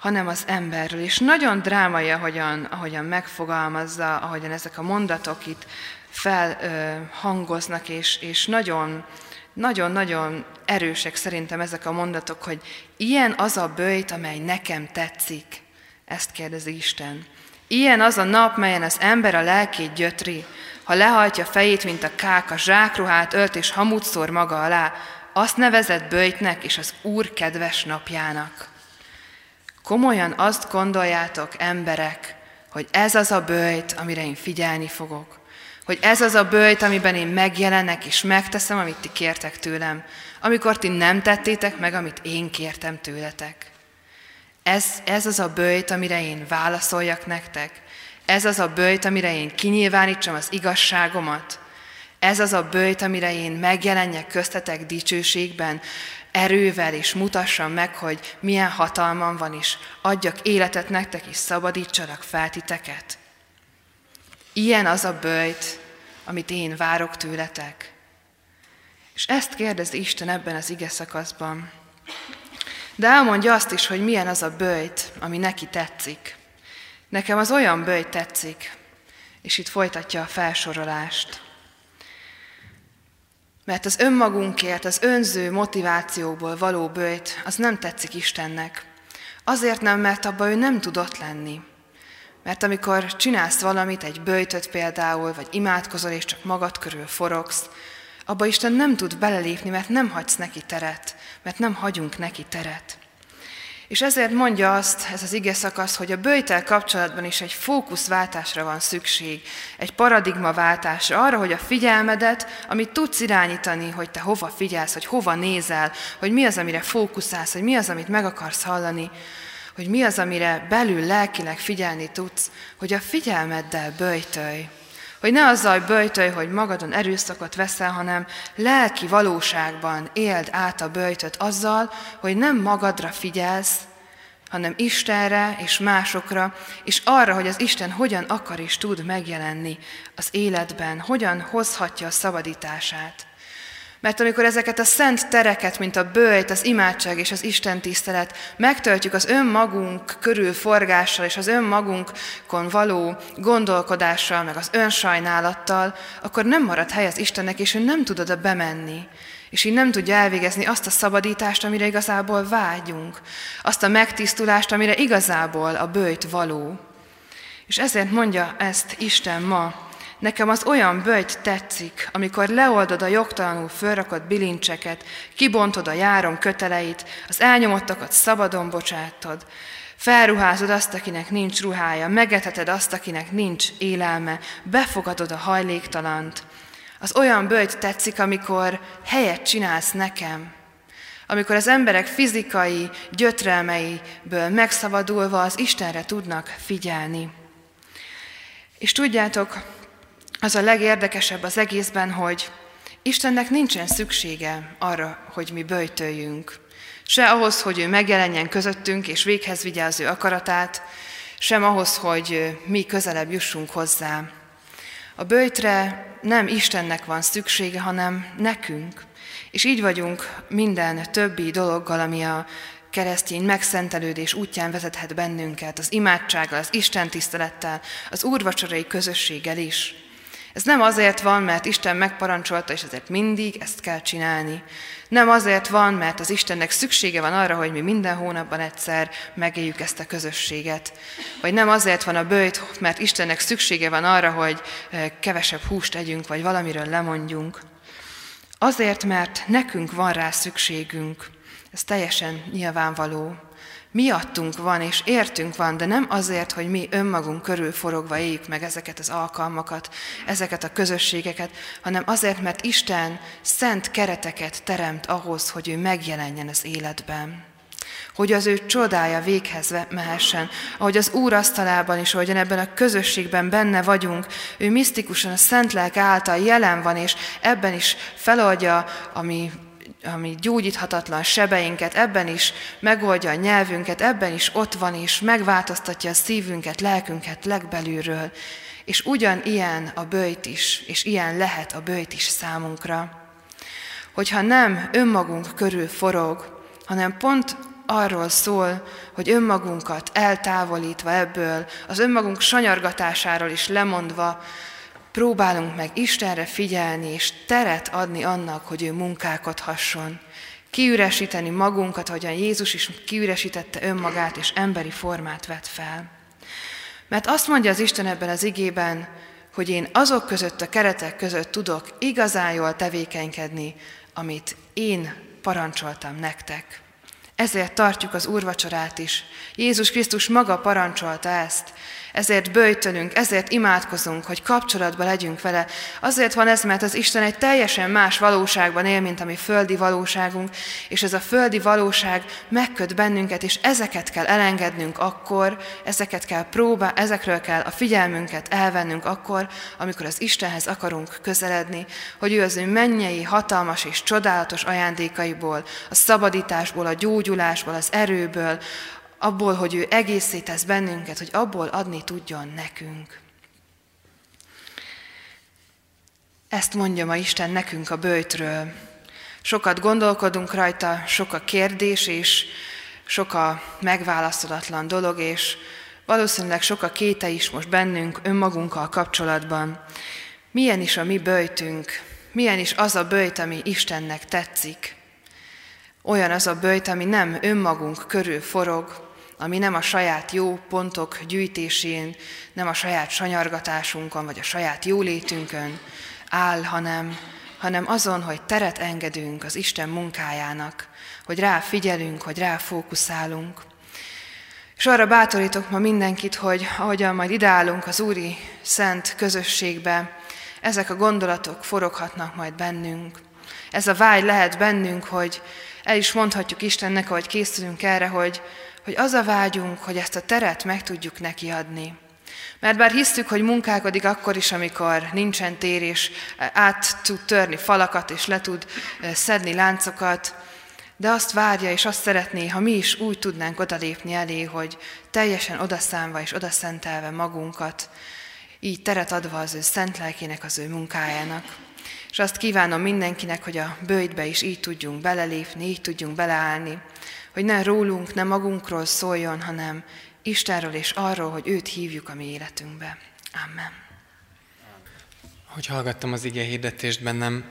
hanem az emberről. És nagyon drámai, ahogyan, ahogyan megfogalmazza, ahogyan ezek a mondatok itt felhangoznak, és, és nagyon, nagyon-nagyon erősek szerintem ezek a mondatok, hogy ilyen az a bőjt, amely nekem tetszik. Ezt kérdezi Isten. Ilyen az a nap, melyen az ember a lelkét gyötri, ha lehajtja fejét, mint a kák, a zsákruhát ölt és hamut szór maga alá, azt nevezett bőjtnek és az Úr kedves napjának. Komolyan azt gondoljátok, emberek, hogy ez az a bőjt, amire én figyelni fogok. Hogy ez az a bőjt, amiben én megjelenek és megteszem, amit ti kértek tőlem. Amikor ti nem tettétek meg, amit én kértem tőletek. Ez, ez az a bőjt, amire én válaszoljak nektek. Ez az a bőjt, amire én kinyilvánítsam az igazságomat. Ez az a bőjt, amire én megjelenjek köztetek dicsőségben, erővel, és mutassam meg, hogy milyen hatalmam van, és adjak életet nektek, és szabadítsalak fel titeket. Ilyen az a bőjt, amit én várok tőletek. És ezt kérdezi Isten ebben az ige szakaszban. De elmondja azt is, hogy milyen az a bőjt, ami neki tetszik. Nekem az olyan bőjt tetszik, és itt folytatja a felsorolást. Mert az önmagunkért, az önző motivációból való bőjt, az nem tetszik Istennek. Azért nem, mert abban ő nem tudott lenni. Mert amikor csinálsz valamit, egy bőjtöt például, vagy imádkozol, és csak magad körül forogsz, abba Isten nem tud belelépni, mert nem hagysz neki teret, mert nem hagyunk neki teret. És ezért mondja azt ez az ige szakasz, hogy a bőjtel kapcsolatban is egy fókuszváltásra van szükség, egy paradigmaváltásra, arra, hogy a figyelmedet, amit tudsz irányítani, hogy te hova figyelsz, hogy hova nézel, hogy mi az, amire fókuszálsz, hogy mi az, amit meg akarsz hallani, hogy mi az, amire belül lelkileg figyelni tudsz, hogy a figyelmeddel böjtölj. Hogy ne azzal böjtölj, hogy magadon erőszakot veszel, hanem lelki valóságban éld át a böjtöt azzal, hogy nem magadra figyelsz, hanem Istenre és másokra, és arra, hogy az Isten hogyan akar és tud megjelenni az életben, hogyan hozhatja a szabadítását. Mert amikor ezeket a szent tereket, mint a bőjt, az imádság és az Isten tisztelet, megtöltjük az önmagunk körül forgással és az önmagunkon való gondolkodással, meg az önsajnálattal, akkor nem marad hely az Istennek, és ő nem tud oda bemenni. És így nem tudja elvégezni azt a szabadítást, amire igazából vágyunk, azt a megtisztulást, amire igazából a bőjt való. És ezért mondja ezt Isten ma, Nekem az olyan bőjt tetszik, amikor leoldod a jogtalanul fölrakott bilincseket, kibontod a járom köteleit, az elnyomottakat szabadon bocsátod, felruházod azt, akinek nincs ruhája, megeteted azt, akinek nincs élelme, befogadod a hajléktalant. Az olyan bőjt tetszik, amikor helyet csinálsz nekem, amikor az emberek fizikai gyötrelmeiből megszabadulva az Istenre tudnak figyelni. És tudjátok, az a legérdekesebb az egészben, hogy Istennek nincsen szüksége arra, hogy mi böjtöljünk. Se ahhoz, hogy ő megjelenjen közöttünk és véghez vigye az ő akaratát, sem ahhoz, hogy mi közelebb jussunk hozzá. A bőjtre nem Istennek van szüksége, hanem nekünk. És így vagyunk minden többi dologgal, ami a keresztény megszentelődés útján vezethet bennünket, az imádsággal, az Isten tisztelettel, az úrvacsorai közösséggel is. Ez nem azért van, mert Isten megparancsolta, és ezért mindig ezt kell csinálni. Nem azért van, mert az Istennek szüksége van arra, hogy mi minden hónapban egyszer megéljük ezt a közösséget. Vagy nem azért van a bőjt, mert Istennek szüksége van arra, hogy eh, kevesebb húst együnk, vagy valamiről lemondjunk. Azért, mert nekünk van rá szükségünk. Ez teljesen nyilvánvaló. Miattunk van és értünk van, de nem azért, hogy mi önmagunk körül forogva éljük meg ezeket az alkalmakat, ezeket a közösségeket, hanem azért, mert Isten szent kereteket teremt ahhoz, hogy ő megjelenjen az életben. Hogy az ő csodája véghez mehessen, ahogy az Úr asztalában is, ahogyan ebben a közösségben benne vagyunk, ő misztikusan a Szent Lelk által jelen van, és ebben is feladja, ami ami gyógyíthatatlan sebeinket, ebben is megoldja a nyelvünket, ebben is ott van, és megváltoztatja a szívünket, lelkünket legbelülről. És ugyanilyen a bőjt is, és ilyen lehet a bőjt is számunkra. Hogyha nem önmagunk körül forog, hanem pont arról szól, hogy önmagunkat eltávolítva ebből, az önmagunk sanyargatásáról is lemondva, próbálunk meg Istenre figyelni, és teret adni annak, hogy ő munkálkodhasson. Kiüresíteni magunkat, ahogyan Jézus is kiüresítette önmagát, és emberi formát vett fel. Mert azt mondja az Isten ebben az igében, hogy én azok között, a keretek között tudok igazán jól tevékenykedni, amit én parancsoltam nektek. Ezért tartjuk az úrvacsorát is. Jézus Krisztus maga parancsolta ezt, ezért bőjtönünk, ezért imádkozunk, hogy kapcsolatban legyünk vele. Azért van ez, mert az Isten egy teljesen más valóságban él, mint a mi földi valóságunk, és ez a földi valóság megköt bennünket, és ezeket kell elengednünk akkor, ezeket kell próbál, ezekről kell a figyelmünket elvennünk akkor, amikor az Istenhez akarunk közeledni, hogy ő az ő mennyei, hatalmas és csodálatos ajándékaiból, a szabadításból, a gyógyulásból, az erőből, abból, hogy ő egészé tesz bennünket, hogy abból adni tudjon nekünk. Ezt mondja ma Isten nekünk a bőjtről. Sokat gondolkodunk rajta, sok a kérdés, és sok a megválaszolatlan dolog, és valószínűleg sok a kéte is most bennünk önmagunkkal kapcsolatban. Milyen is a mi bőjtünk, milyen is az a bőjt, ami Istennek tetszik. Olyan az a bőjt, ami nem önmagunk körül forog, ami nem a saját jó pontok gyűjtésén, nem a saját sanyargatásunkon, vagy a saját jólétünkön áll, hanem, hanem azon, hogy teret engedünk az Isten munkájának, hogy rá figyelünk, hogy rá fókuszálunk. És arra bátorítok ma mindenkit, hogy ahogyan majd ideálunk az Úri Szent közösségbe, ezek a gondolatok foroghatnak majd bennünk. Ez a vágy lehet bennünk, hogy el is mondhatjuk Istennek, ahogy készülünk erre, hogy, hogy az a vágyunk, hogy ezt a teret meg tudjuk neki adni. Mert bár hisztük, hogy munkálkodik akkor is, amikor nincsen tér, és át tud törni falakat, és le tud szedni láncokat, de azt várja, és azt szeretné, ha mi is úgy tudnánk odalépni elé, hogy teljesen odaszánva és odaszentelve magunkat, így teret adva az ő szent lelkének, az ő munkájának. És azt kívánom mindenkinek, hogy a bőjtbe is így tudjunk belelépni, így tudjunk beleállni, hogy ne rólunk, ne magunkról szóljon, hanem Istenről és arról, hogy őt hívjuk a mi életünkbe. Amen. Hogy hallgattam az ige hirdetést bennem,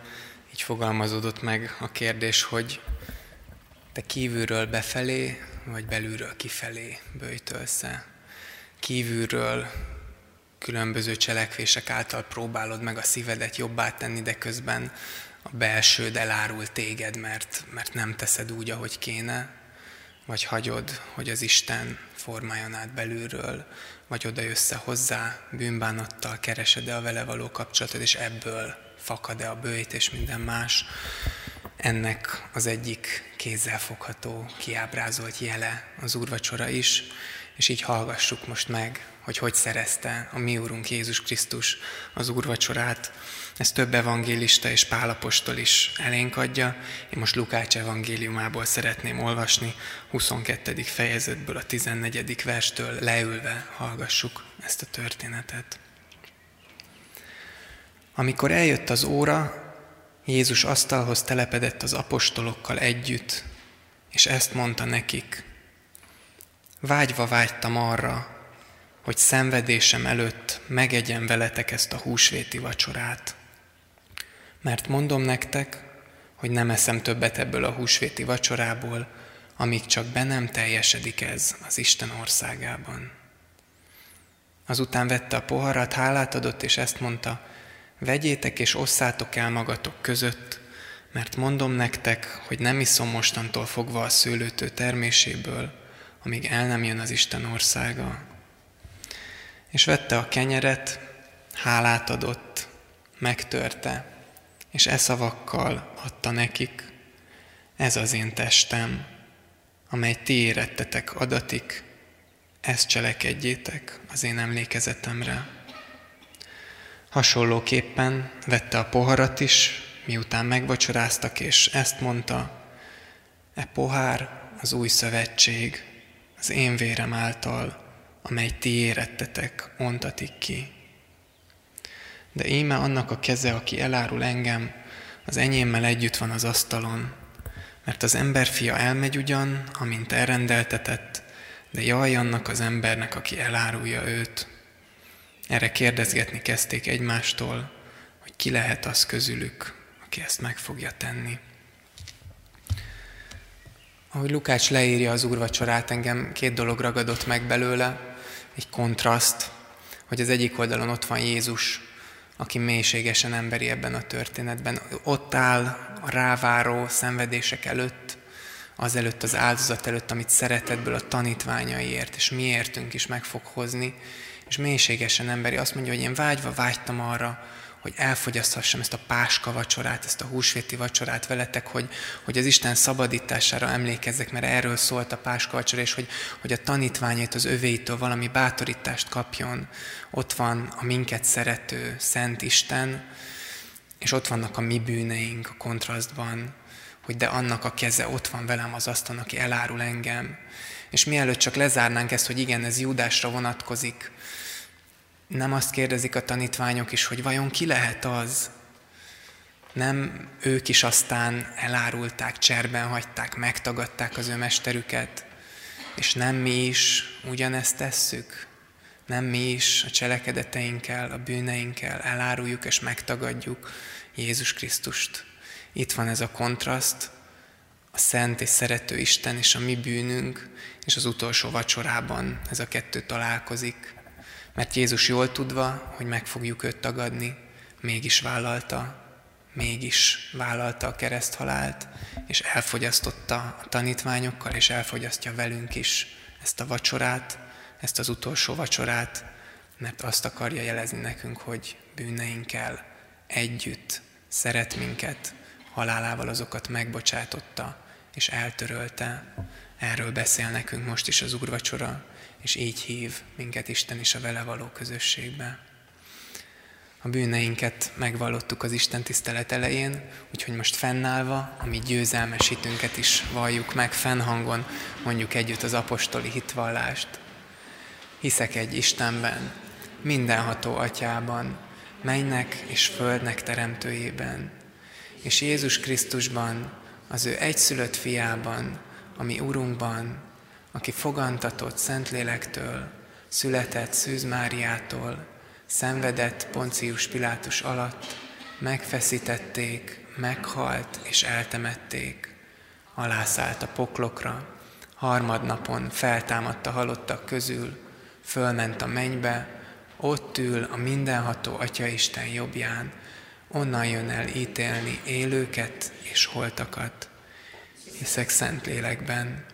így fogalmazódott meg a kérdés, hogy te kívülről befelé, vagy belülről kifelé bőjtölsz-e? Kívülről különböző cselekvések által próbálod meg a szívedet jobbá tenni, de közben a belsőd elárul téged, mert, mert nem teszed úgy, ahogy kéne, vagy hagyod, hogy az Isten formáljon át belülről, vagy oda jössze hozzá bűnbánattal, keresed-e a vele való kapcsolatot, és ebből fakad-e a bőjt és minden más. Ennek az egyik kézzelfogható, kiábrázolt jele az úrvacsora is, és így hallgassuk most meg, hogy hogy szerezte a mi Úrunk Jézus Krisztus az úrvacsorát. Ezt több evangélista és pálapostól is elénk adja. Én most Lukács evangéliumából szeretném olvasni, 22. fejezetből a 14. verstől leülve hallgassuk ezt a történetet. Amikor eljött az óra, Jézus asztalhoz telepedett az apostolokkal együtt, és ezt mondta nekik, vágyva vágytam arra, hogy szenvedésem előtt megegyen veletek ezt a húsvéti vacsorát. Mert mondom nektek, hogy nem eszem többet ebből a húsvéti vacsorából, amíg csak be nem teljesedik ez az Isten országában. Azután vette a poharat, hálát adott, és ezt mondta, vegyétek és osszátok el magatok között, mert mondom nektek, hogy nem iszom mostantól fogva a szőlőtő terméséből, amíg el nem jön az Isten országa. És vette a kenyeret, hálát adott, megtörte, és e szavakkal adta nekik, ez az én testem, amely ti érettetek adatik, ezt cselekedjétek az én emlékezetemre. Hasonlóképpen vette a poharat is, miután megvacsoráztak, és ezt mondta, e pohár az új szövetség, az én vérem által, amely ti érettetek, ontatik ki. De íme annak a keze, aki elárul engem, az enyémmel együtt van az asztalon, mert az emberfia elmegy ugyan, amint elrendeltetett, de jaj annak az embernek, aki elárulja őt. Erre kérdezgetni kezdték egymástól, hogy ki lehet az közülük, aki ezt meg fogja tenni. Ahogy Lukács leírja az úrvacsorát, engem két dolog ragadott meg belőle, egy kontraszt, hogy az egyik oldalon ott van Jézus, aki mélységesen emberi ebben a történetben. Ott áll a ráváró szenvedések előtt, az előtt az áldozat előtt, amit szeretetből a tanítványaiért, és miértünk is meg fog hozni, és mélységesen emberi. Azt mondja, hogy én vágyva vágytam arra, hogy elfogyaszthassam ezt a páska vacsorát, ezt a húsvéti vacsorát veletek, hogy, hogy az Isten szabadítására emlékezzek, mert erről szólt a páska vacsora, és hogy, hogy a tanítványait az övéitől valami bátorítást kapjon. Ott van a minket szerető Szent Isten, és ott vannak a mi bűneink a kontrasztban, hogy de annak a keze ott van velem az asztalon, aki elárul engem. És mielőtt csak lezárnánk ezt, hogy igen, ez Júdásra vonatkozik, nem azt kérdezik a tanítványok is, hogy vajon ki lehet az? Nem ők is aztán elárulták, cserben hagyták, megtagadták az ő mesterüket, és nem mi is ugyanezt tesszük? Nem mi is a cselekedeteinkkel, a bűneinkkel eláruljuk és megtagadjuk Jézus Krisztust. Itt van ez a kontraszt, a szent és szerető Isten és a mi bűnünk, és az utolsó vacsorában ez a kettő találkozik. Mert Jézus jól tudva, hogy meg fogjuk őt tagadni, mégis vállalta, mégis vállalta a kereszthalált, és elfogyasztotta a tanítványokkal, és elfogyasztja velünk is ezt a vacsorát, ezt az utolsó vacsorát, mert azt akarja jelezni nekünk, hogy bűneinkkel együtt szeret minket, halálával azokat megbocsátotta, és eltörölte. Erről beszél nekünk most is az úrvacsora, és így hív minket Isten is a vele való közösségbe. A bűneinket megvallottuk az Isten tisztelet elején, úgyhogy most fennállva, a győzelmesítünket is valljuk meg fennhangon, mondjuk együtt az apostoli hitvallást. Hiszek egy Istenben, mindenható atyában, mennek és földnek teremtőjében, és Jézus Krisztusban, az ő egyszülött fiában, ami Urunkban, aki fogantatott Szentlélektől, született Szűz Máriától, szenvedett Poncius Pilátus alatt, megfeszítették, meghalt és eltemették, alászállt a poklokra, harmadnapon feltámadt a halottak közül, fölment a mennybe, ott ül a mindenható Atya Isten jobbján, onnan jön el ítélni élőket és holtakat. Hiszek szent lélekben,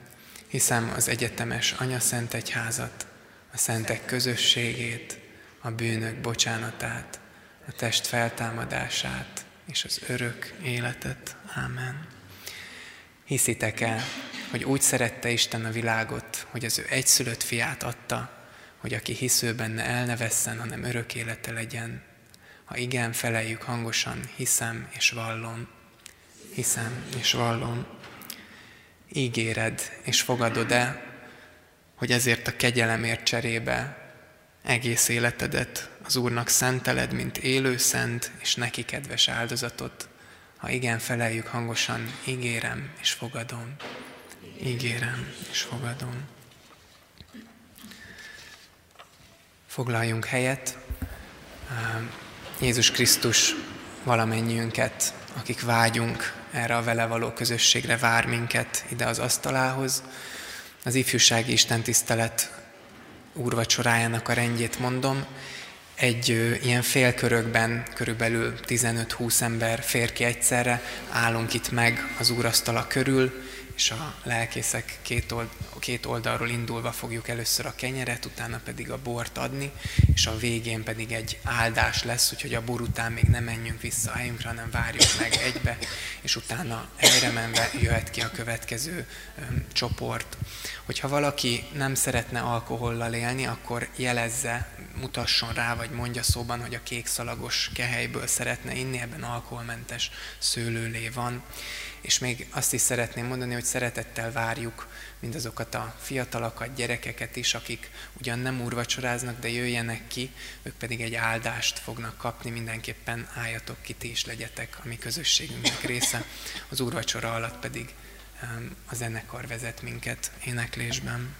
hiszem az egyetemes Anya Szent Egyházat, a szentek közösségét, a bűnök bocsánatát, a test feltámadását és az örök életet. Ámen. Hiszitek el, hogy úgy szerette Isten a világot, hogy az ő egyszülött fiát adta, hogy aki hisző benne el ne vesszen, hanem örök élete legyen. Ha igen, feleljük hangosan, hiszem és vallom. Hiszem és vallom. Ígéred és fogadod-e, hogy ezért a kegyelemért cserébe egész életedet az Úrnak szenteled, mint élő szent és neki kedves áldozatot. Ha igen, feleljük hangosan, ígérem és fogadom. Ígérem és fogadom. Foglaljunk helyet. Jézus Krisztus valamennyiünket, akik vágyunk erre a vele való közösségre, vár minket ide az asztalához. Az ifjúsági istentisztelet úrvacsorájának a rendjét mondom. Egy ö, ilyen félkörökben körülbelül 15-20 ember fér ki egyszerre, állunk itt meg az úrasztala körül, és a lelkészek két, két oldalról indulva fogjuk először a kenyeret, utána pedig a bort adni, és a végén pedig egy áldás lesz, úgyhogy a bor után még nem menjünk vissza a helyünkre, hanem várjuk meg egybe, és utána helyre menve jöhet ki a következő öm, csoport. Hogyha valaki nem szeretne alkohollal élni, akkor jelezze, mutasson rá, vagy mondja szóban, hogy a kék szalagos kehelyből szeretne inni, ebben alkoholmentes szőlőlé van. És még azt is szeretném mondani, hogy szeretettel várjuk mindazokat a fiatalokat, gyerekeket is, akik ugyan nem úrvacsoráznak, de jöjjenek ki, ők pedig egy áldást fognak kapni, mindenképpen álljatok ki, ti is legyetek a mi közösségünknek része. Az úrvacsora alatt pedig a zenekar vezet minket éneklésben.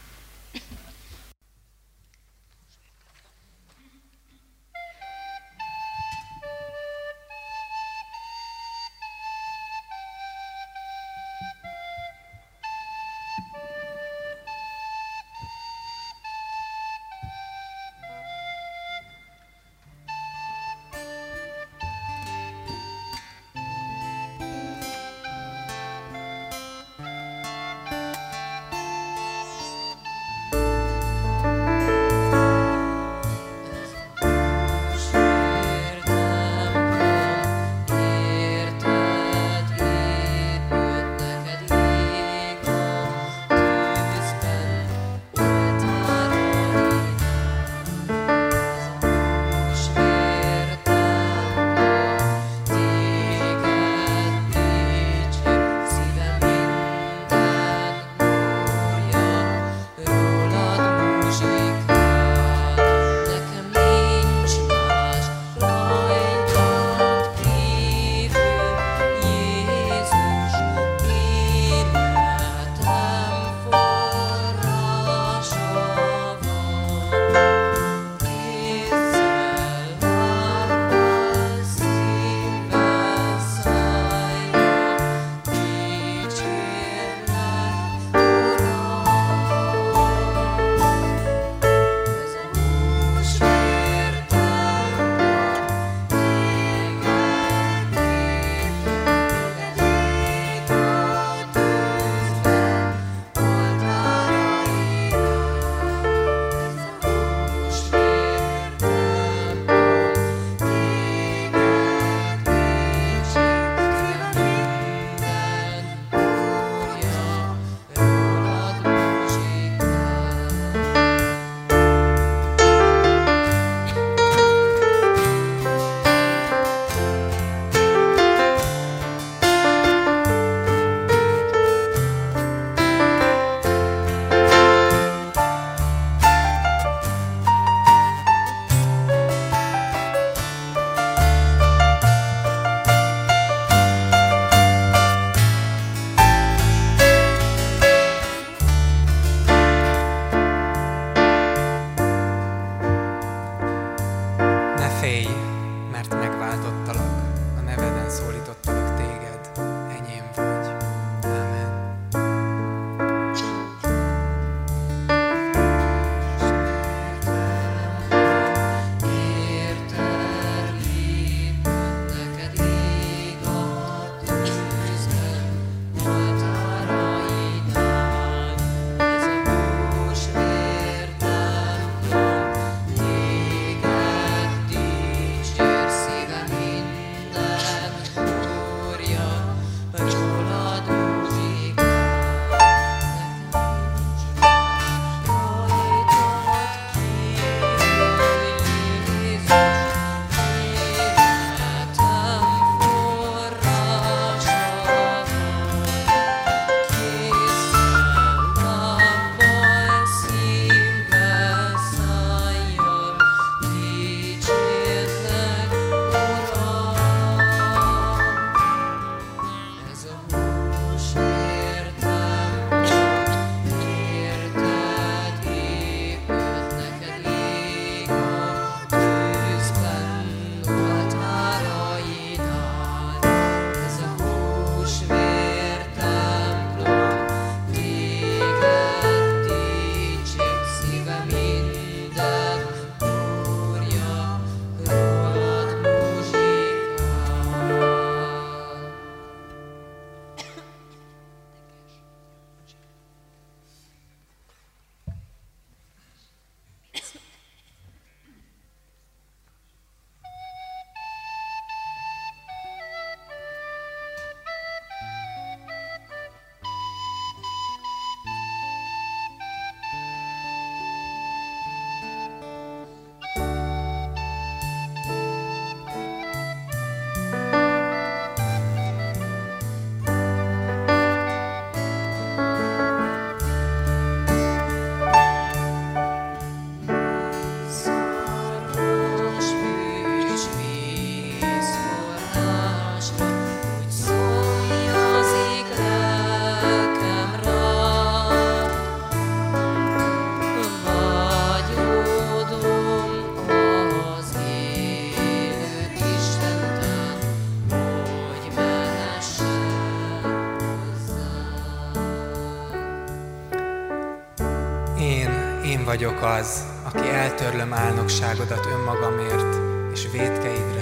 Vagyok az, aki eltörlöm álnokságodat önmagamért, és védkeidre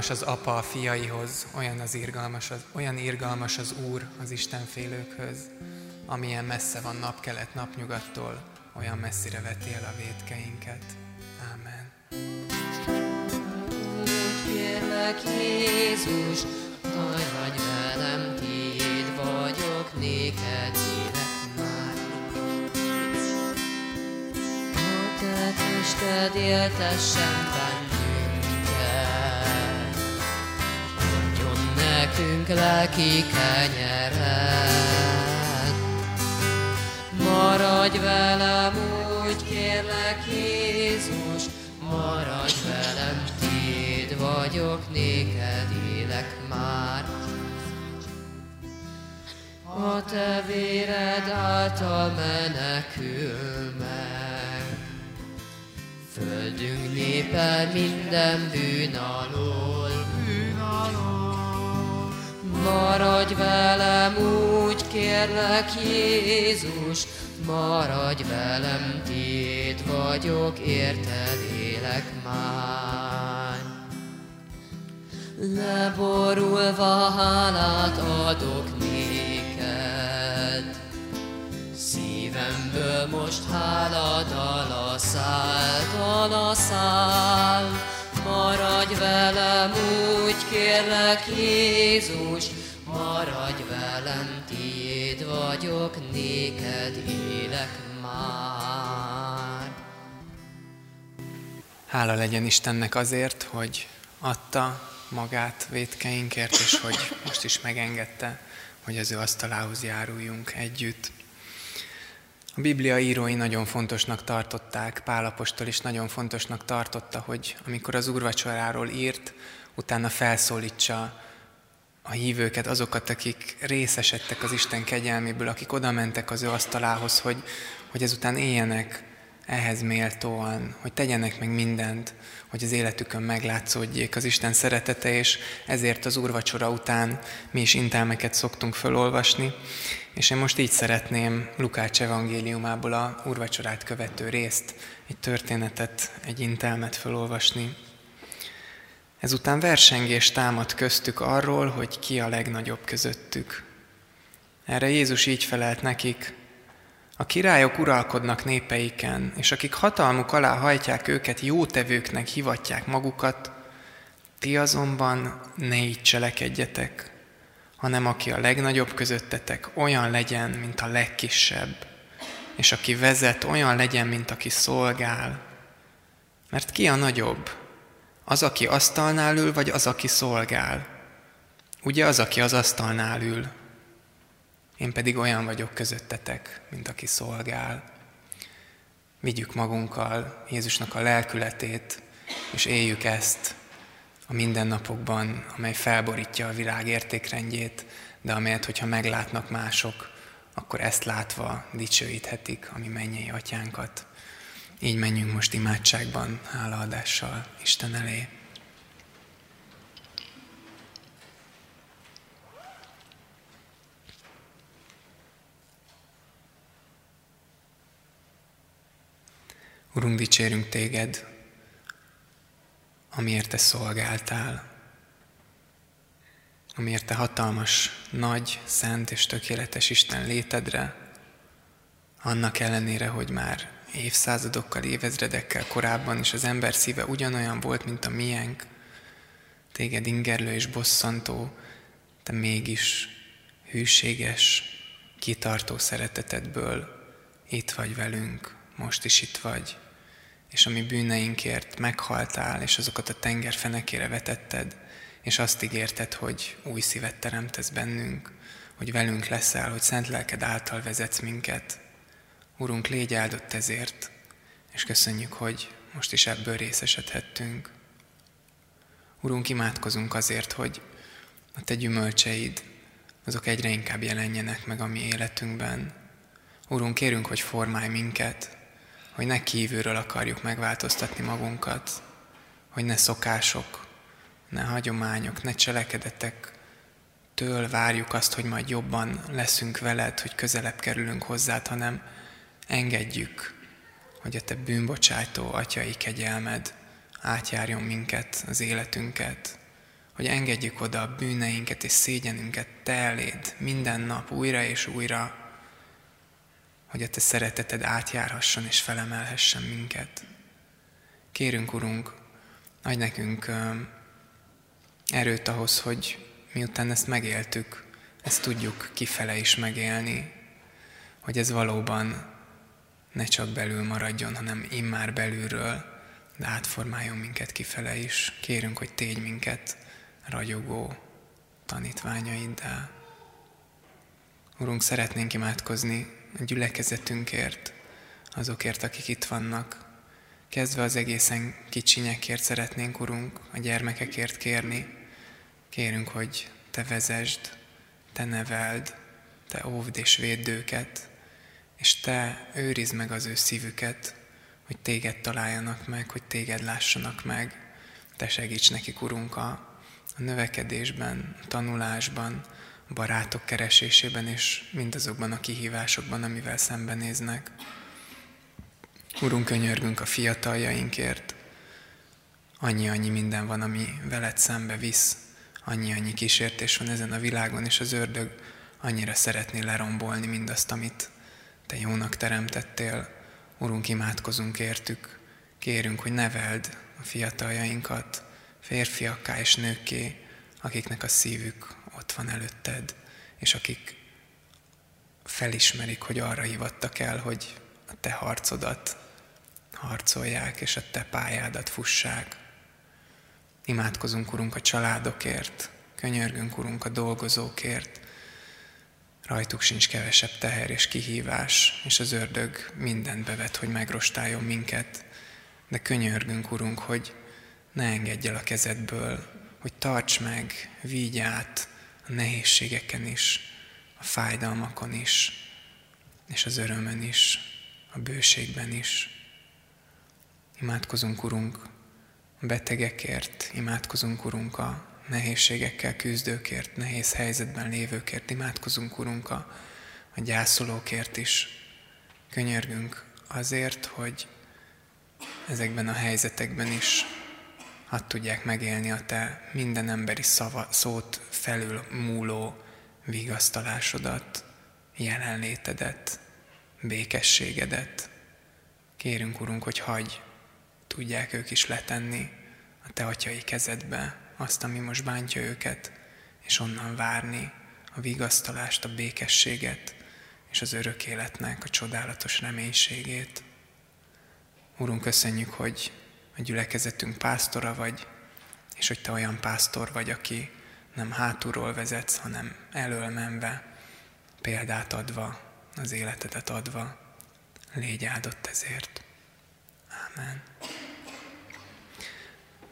irgalmas az apa a fiaihoz, olyan, az irgalmas az, olyan irgalmas az Úr az Isten félőkhöz. Amilyen messze van napkelet napnyugattól, olyan messzire veti el a védkeinket. Ámen. Úgy kérlek, Jézus, maradj velem, tiéd vagyok, néked élek már. A te tested éltessen bennünket, nekünk lelki kenyeret. Maradj velem, úgy kérlek, Jézus, maradj velem, tiéd vagyok, néked élek már. A te véred által menekül meg, Földünk népe minden bűn alól. Maradj velem, úgy kérlek, Jézus, maradj velem, tiéd vagyok, érted élek már. Leborulva hálát adok néked, Szívemből most hála dala száll, dala száll. Maradj velem, úgy kérlek, Jézus, maradj velem, tiéd vagyok, néked élek már. Hála legyen Istennek azért, hogy adta magát vétkeinkért, és hogy most is megengedte, hogy az ő asztalához járuljunk együtt. A Biblia írói nagyon fontosnak tartották, Pálapostól is nagyon fontosnak tartotta, hogy amikor az úrvacsoráról írt, utána felszólítsa a hívőket, azokat, akik részesedtek az Isten kegyelméből, akik oda mentek az ő asztalához, hogy, hogy ezután éljenek ehhez méltóan, hogy tegyenek meg mindent, hogy az életükön meglátszódjék az Isten szeretete, és ezért az úrvacsora után mi is intelmeket szoktunk felolvasni. És én most így szeretném Lukács evangéliumából a úrvacsorát követő részt, egy történetet, egy intelmet felolvasni. Ezután versengés támad köztük arról, hogy ki a legnagyobb közöttük. Erre Jézus így felelt nekik, a királyok uralkodnak népeiken, és akik hatalmuk alá hajtják őket, jótevőknek hivatják magukat, ti azonban ne így cselekedjetek, hanem aki a legnagyobb közöttetek, olyan legyen, mint a legkisebb, és aki vezet, olyan legyen, mint aki szolgál. Mert ki a nagyobb? Az, aki asztalnál ül, vagy az, aki szolgál? Ugye az, aki az asztalnál ül. Én pedig olyan vagyok közöttetek, mint aki szolgál. Vigyük magunkkal Jézusnak a lelkületét, és éljük ezt a mindennapokban, amely felborítja a világ értékrendjét, de amelyet, hogyha meglátnak mások, akkor ezt látva dicsőíthetik a mi mennyei atyánkat. Így menjünk most imádságban, hálaadással Isten elé. Urunk, dicsérünk téged, amiért te szolgáltál, amiért te hatalmas, nagy, szent és tökéletes Isten létedre, annak ellenére, hogy már évszázadokkal, évezredekkel korábban is az ember szíve ugyanolyan volt, mint a miénk, téged ingerlő és bosszantó, te mégis hűséges, kitartó szeretetedből itt vagy velünk, most is itt vagy, és a mi bűneinkért meghaltál, és azokat a tenger fenekére vetetted, és azt ígérted, hogy új szívet teremtesz bennünk, hogy velünk leszel, hogy szent lelked által vezetsz minket. Urunk, légy áldott ezért, és köszönjük, hogy most is ebből részesedhettünk. Urunk, imádkozunk azért, hogy a Te gyümölcseid, azok egyre inkább jelenjenek meg a mi életünkben. Urunk, kérünk, hogy formálj minket, hogy ne kívülről akarjuk megváltoztatni magunkat, hogy ne szokások, ne hagyományok, ne cselekedetek től várjuk azt, hogy majd jobban leszünk veled, hogy közelebb kerülünk hozzád, hanem engedjük, hogy a te bűnbocsátó atyai kegyelmed átjárjon minket, az életünket, hogy engedjük oda a bűneinket és szégyenünket te eléd minden nap újra és újra, hogy a Te szereteted átjárhasson és felemelhessen minket. Kérünk, Urunk, adj nekünk erőt ahhoz, hogy miután ezt megéltük, ezt tudjuk kifele is megélni, hogy ez valóban ne csak belül maradjon, hanem immár belülről, de átformáljon minket kifele is. Kérünk, hogy tégy minket ragyogó tanítványaiddá. Urunk, szeretnénk imádkozni a gyülekezetünkért, azokért, akik itt vannak. Kezdve az egészen kicsinyekért szeretnénk, Urunk, a gyermekekért kérni. Kérünk, hogy Te vezesd, Te neveld, Te óvd és védd őket, és Te őrizd meg az ő szívüket, hogy Téged találjanak meg, hogy Téged lássanak meg. Te segíts nekik, Urunk, a, a növekedésben, a tanulásban, barátok keresésében és mindazokban a kihívásokban, amivel szembenéznek. Urunk, könyörgünk a fiataljainkért. Annyi-annyi minden van, ami veled szembe visz. Annyi-annyi kísértés van ezen a világon, és az ördög annyira szeretné lerombolni mindazt, amit Te jónak teremtettél. Urunk, imádkozunk értük. Kérünk, hogy neveld a fiataljainkat, férfiakká és nőkké, akiknek a szívük ott van előtted, és akik felismerik, hogy arra hivattak el, hogy a te harcodat harcolják, és a Te pályádat fussák. Imádkozunk, Urunk, a családokért, könyörgünk, Urunk, a dolgozókért, rajtuk sincs kevesebb teher és kihívás, és az ördög mindent bevet, hogy megrostáljon minket, de könyörgünk, Urunk, hogy ne engedj el a kezedből, hogy tarts meg, vigy át a nehézségeken is, a fájdalmakon is, és az örömön is, a bőségben is. Imádkozunk, Urunk, a betegekért, imádkozunk, Urunk, a nehézségekkel küzdőkért, nehéz helyzetben lévőkért, imádkozunk, Urunk, a, a gyászolókért is. Könyörgünk azért, hogy ezekben a helyzetekben is hadd tudják megélni a Te minden emberi szava, szót felül múló vigasztalásodat, jelenlétedet, békességedet. Kérünk, Urunk, hogy hagy, tudják ők is letenni a Te atyai kezedbe azt, ami most bántja őket, és onnan várni a vigasztalást, a békességet, és az örök életnek a csodálatos reménységét. Úrunk, köszönjük, hogy a gyülekezetünk pásztora vagy, és hogy Te olyan pásztor vagy, aki nem hátulról vezetsz, hanem elől menve, példát adva, az életedet adva. Légy áldott ezért. Amen.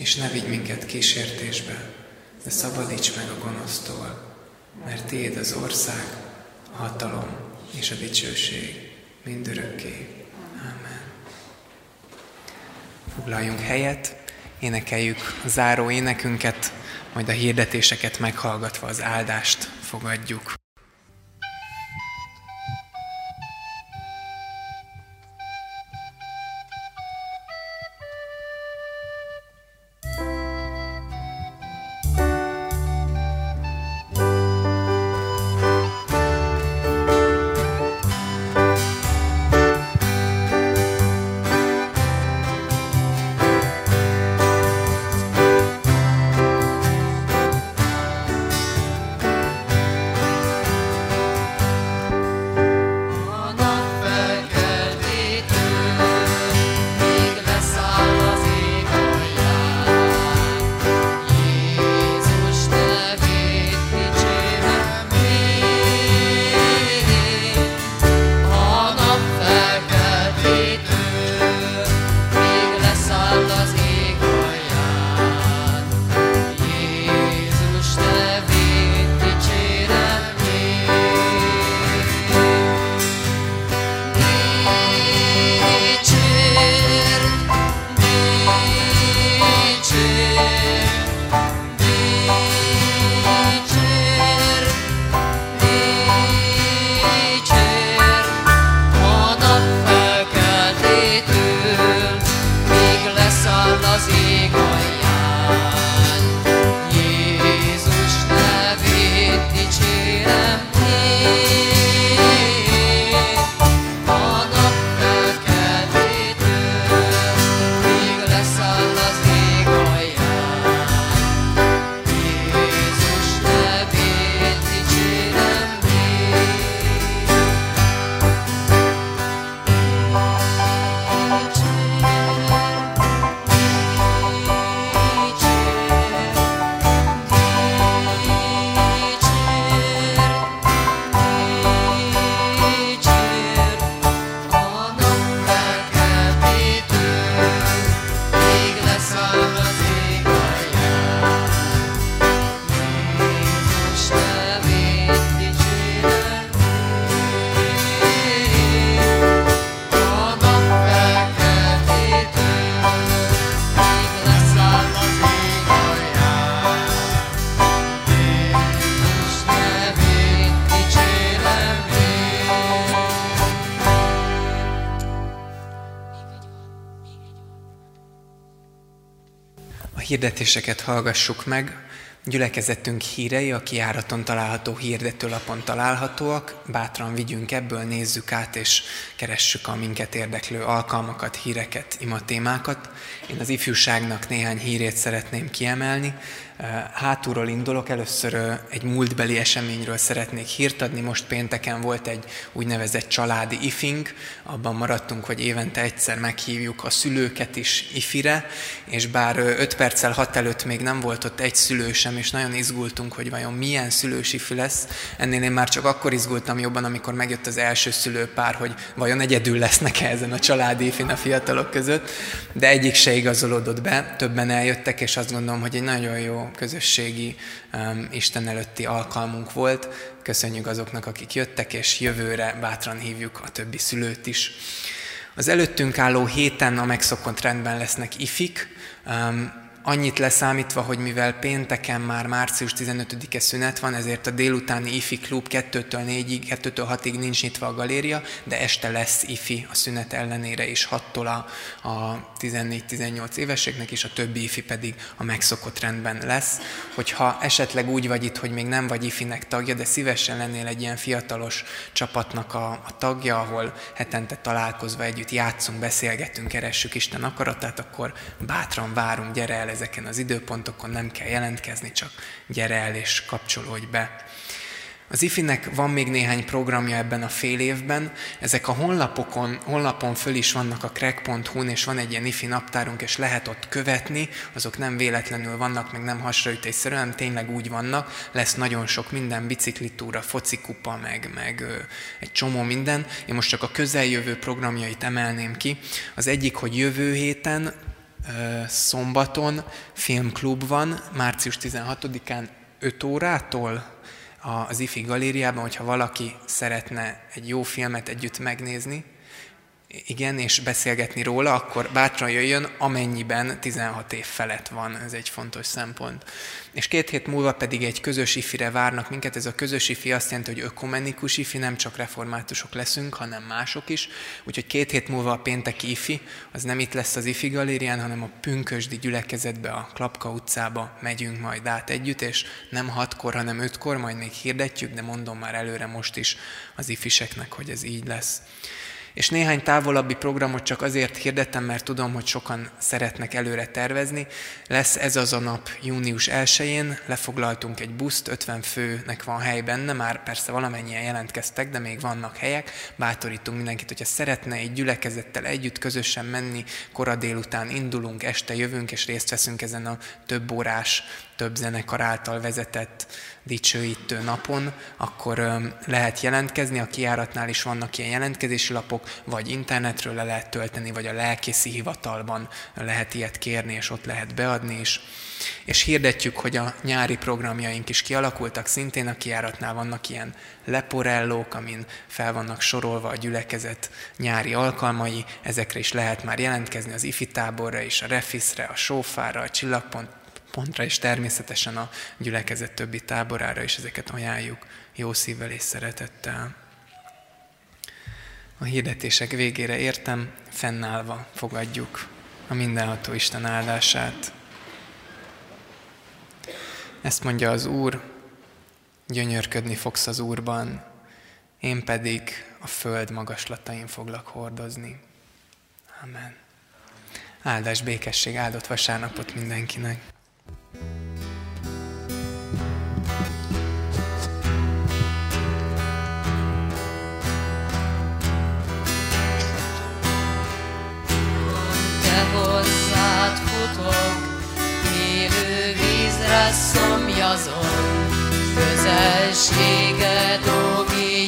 És ne vigy minket kísértésbe, de szabadíts meg a gonosztól, mert Tiéd az ország, a hatalom és a dicsőség mindörökké. Amen. Foglaljunk helyet, énekeljük a záró énekünket, majd a hirdetéseket meghallgatva az áldást fogadjuk. Hirdetéseket hallgassuk meg. Gyülekezetünk hírei a kiáraton található hirdetőlapon találhatóak. Bátran vigyünk ebből, nézzük át és keressük a minket érdeklő alkalmakat, híreket, imatémákat. Én az ifjúságnak néhány hírét szeretném kiemelni. Hátulról indulok, először egy múltbeli eseményről szeretnék hírt adni. Most pénteken volt egy úgynevezett családi ifing, abban maradtunk, hogy évente egyszer meghívjuk a szülőket is ifire, és bár 5 perccel hat előtt még nem volt ott egy szülő sem, és nagyon izgultunk, hogy vajon milyen szülős ifi lesz. Ennél én már csak akkor izgultam jobban, amikor megjött az első szülőpár, hogy vajon egyedül lesznek-e ezen a családi ifin a fiatalok között, de egyik se igazolódott be, többen eljöttek, és azt gondolom, hogy egy nagyon jó közösségi um, Isten előtti alkalmunk volt. Köszönjük azoknak, akik jöttek, és jövőre bátran hívjuk a többi szülőt is. Az előttünk álló héten a megszokott rendben lesznek ifik, um, annyit leszámítva, hogy mivel pénteken már március 15-e szünet van, ezért a délutáni IFI klub 2-től 4-ig, 2-től 6-ig nincs nyitva a galéria, de este lesz IFI a szünet ellenére is 6-tól a, a 14-18 éveseknek, és a többi IFI pedig a megszokott rendben lesz. Hogyha esetleg úgy vagy itt, hogy még nem vagy IFI-nek tagja, de szívesen lennél egy ilyen fiatalos csapatnak a, a tagja, ahol hetente találkozva együtt játszunk, beszélgetünk, keressük Isten akaratát, akkor bátran várunk, gyere el ezeken az időpontokon, nem kell jelentkezni, csak gyere el és kapcsolódj be. Az IFI-nek van még néhány programja ebben a fél évben, ezek a honlapokon, honlapon föl is vannak a crack.hu-n, és van egy ilyen IFI naptárunk, és lehet ott követni, azok nem véletlenül vannak, meg nem hasraütésszerűen, hanem tényleg úgy vannak, lesz nagyon sok minden, biciklitúra, focikupa, meg, meg ö, egy csomó minden. Én most csak a közeljövő programjait emelném ki. Az egyik, hogy jövő héten szombaton filmklub van, március 16-án 5 órától az IFI galériában, hogyha valaki szeretne egy jó filmet együtt megnézni, igen, és beszélgetni róla, akkor bátran jöjjön, amennyiben 16 év felett van, ez egy fontos szempont. És két hét múlva pedig egy közös ifire várnak minket, ez a közös ifi azt jelenti, hogy ökumenikus ifi, nem csak reformátusok leszünk, hanem mások is, úgyhogy két hét múlva a pénteki ifi, az nem itt lesz az ifi galérián, hanem a pünkösdi gyülekezetbe, a Klapka utcába megyünk majd át együtt, és nem hatkor, hanem ötkor, majd még hirdetjük, de mondom már előre most is az ifiseknek, hogy ez így lesz. És néhány távolabbi programot csak azért hirdettem, mert tudom, hogy sokan szeretnek előre tervezni. Lesz ez az a nap június 1-én, lefoglaltunk egy buszt, 50 főnek van hely benne, már persze valamennyien jelentkeztek, de még vannak helyek. Bátorítunk mindenkit, hogyha szeretne egy gyülekezettel együtt közösen menni, kora délután indulunk, este jövünk, és részt veszünk ezen a több órás több zenekar által vezetett dicsőítő napon, akkor lehet jelentkezni, a kiáratnál is vannak ilyen jelentkezési lapok, vagy internetről le lehet tölteni, vagy a lelkészi hivatalban lehet ilyet kérni, és ott lehet beadni is. És hirdetjük, hogy a nyári programjaink is kialakultak, szintén a kiáratnál vannak ilyen leporellók, amin fel vannak sorolva a gyülekezet nyári alkalmai, ezekre is lehet már jelentkezni az ifi táborra is, a refiszre, a sófára, a csillagpont pontra, és természetesen a gyülekezet többi táborára is ezeket ajánljuk jó szívvel és szeretettel. A hirdetések végére értem, fennállva fogadjuk a mindenható Isten áldását. Ezt mondja az Úr, gyönyörködni fogsz az Úrban, én pedig a föld magaslatain foglak hordozni. Amen. Áldás, békesség, áldott vasárnapot mindenkinek! Szomjazom, közelséged, ó,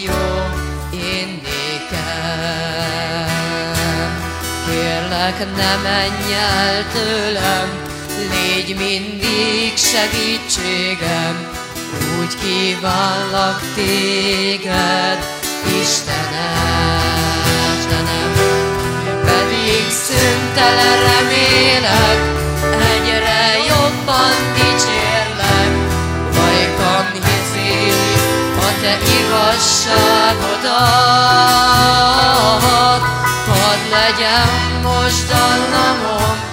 jó, én nékem. Kérlek, ne menj el tőlem, légy mindig segítségem, úgy kívánlak téged, Istenem, Istenem, pedig szüntelen remélek, egyre jobban dicsérlek, vajkan hiszéli a te igazságodat, hadd legyen most dallamom, jó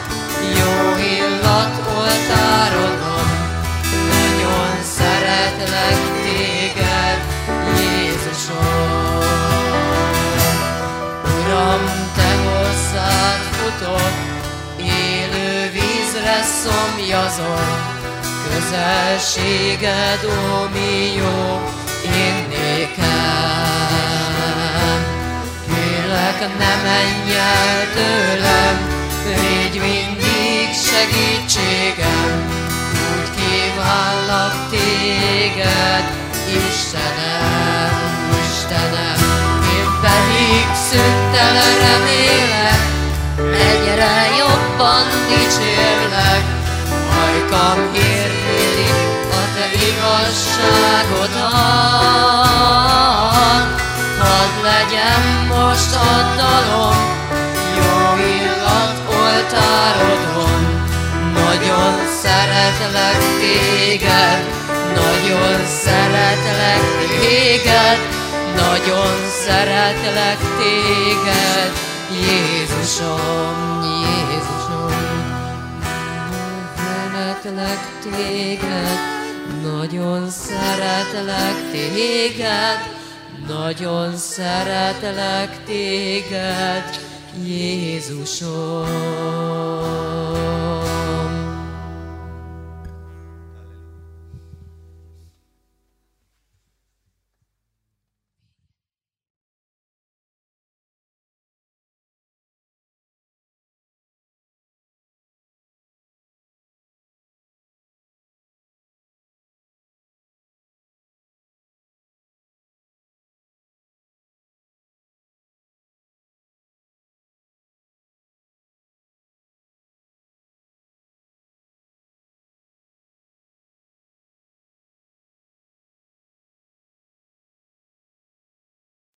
szomjazom, közelséged, ó mi jó, én nékem. Kérlek, ne menj el tőlem, légy mindig segítségem, úgy kívánlak téged, Istenem, Istenem, én pedig szüntelen remélek, egyre jobban dicsérlek, ajkam hirteli a te igazságodat. Hadd legyen most a dalom, jó illat oltárodon, nagyon szeretlek téged, nagyon szeretlek téged, nagyon szeretlek téged, Jézusom, Jézusom. Szeretlek téged, nagyon szeretlek téged, nagyon szeretlek téged, Jézusom.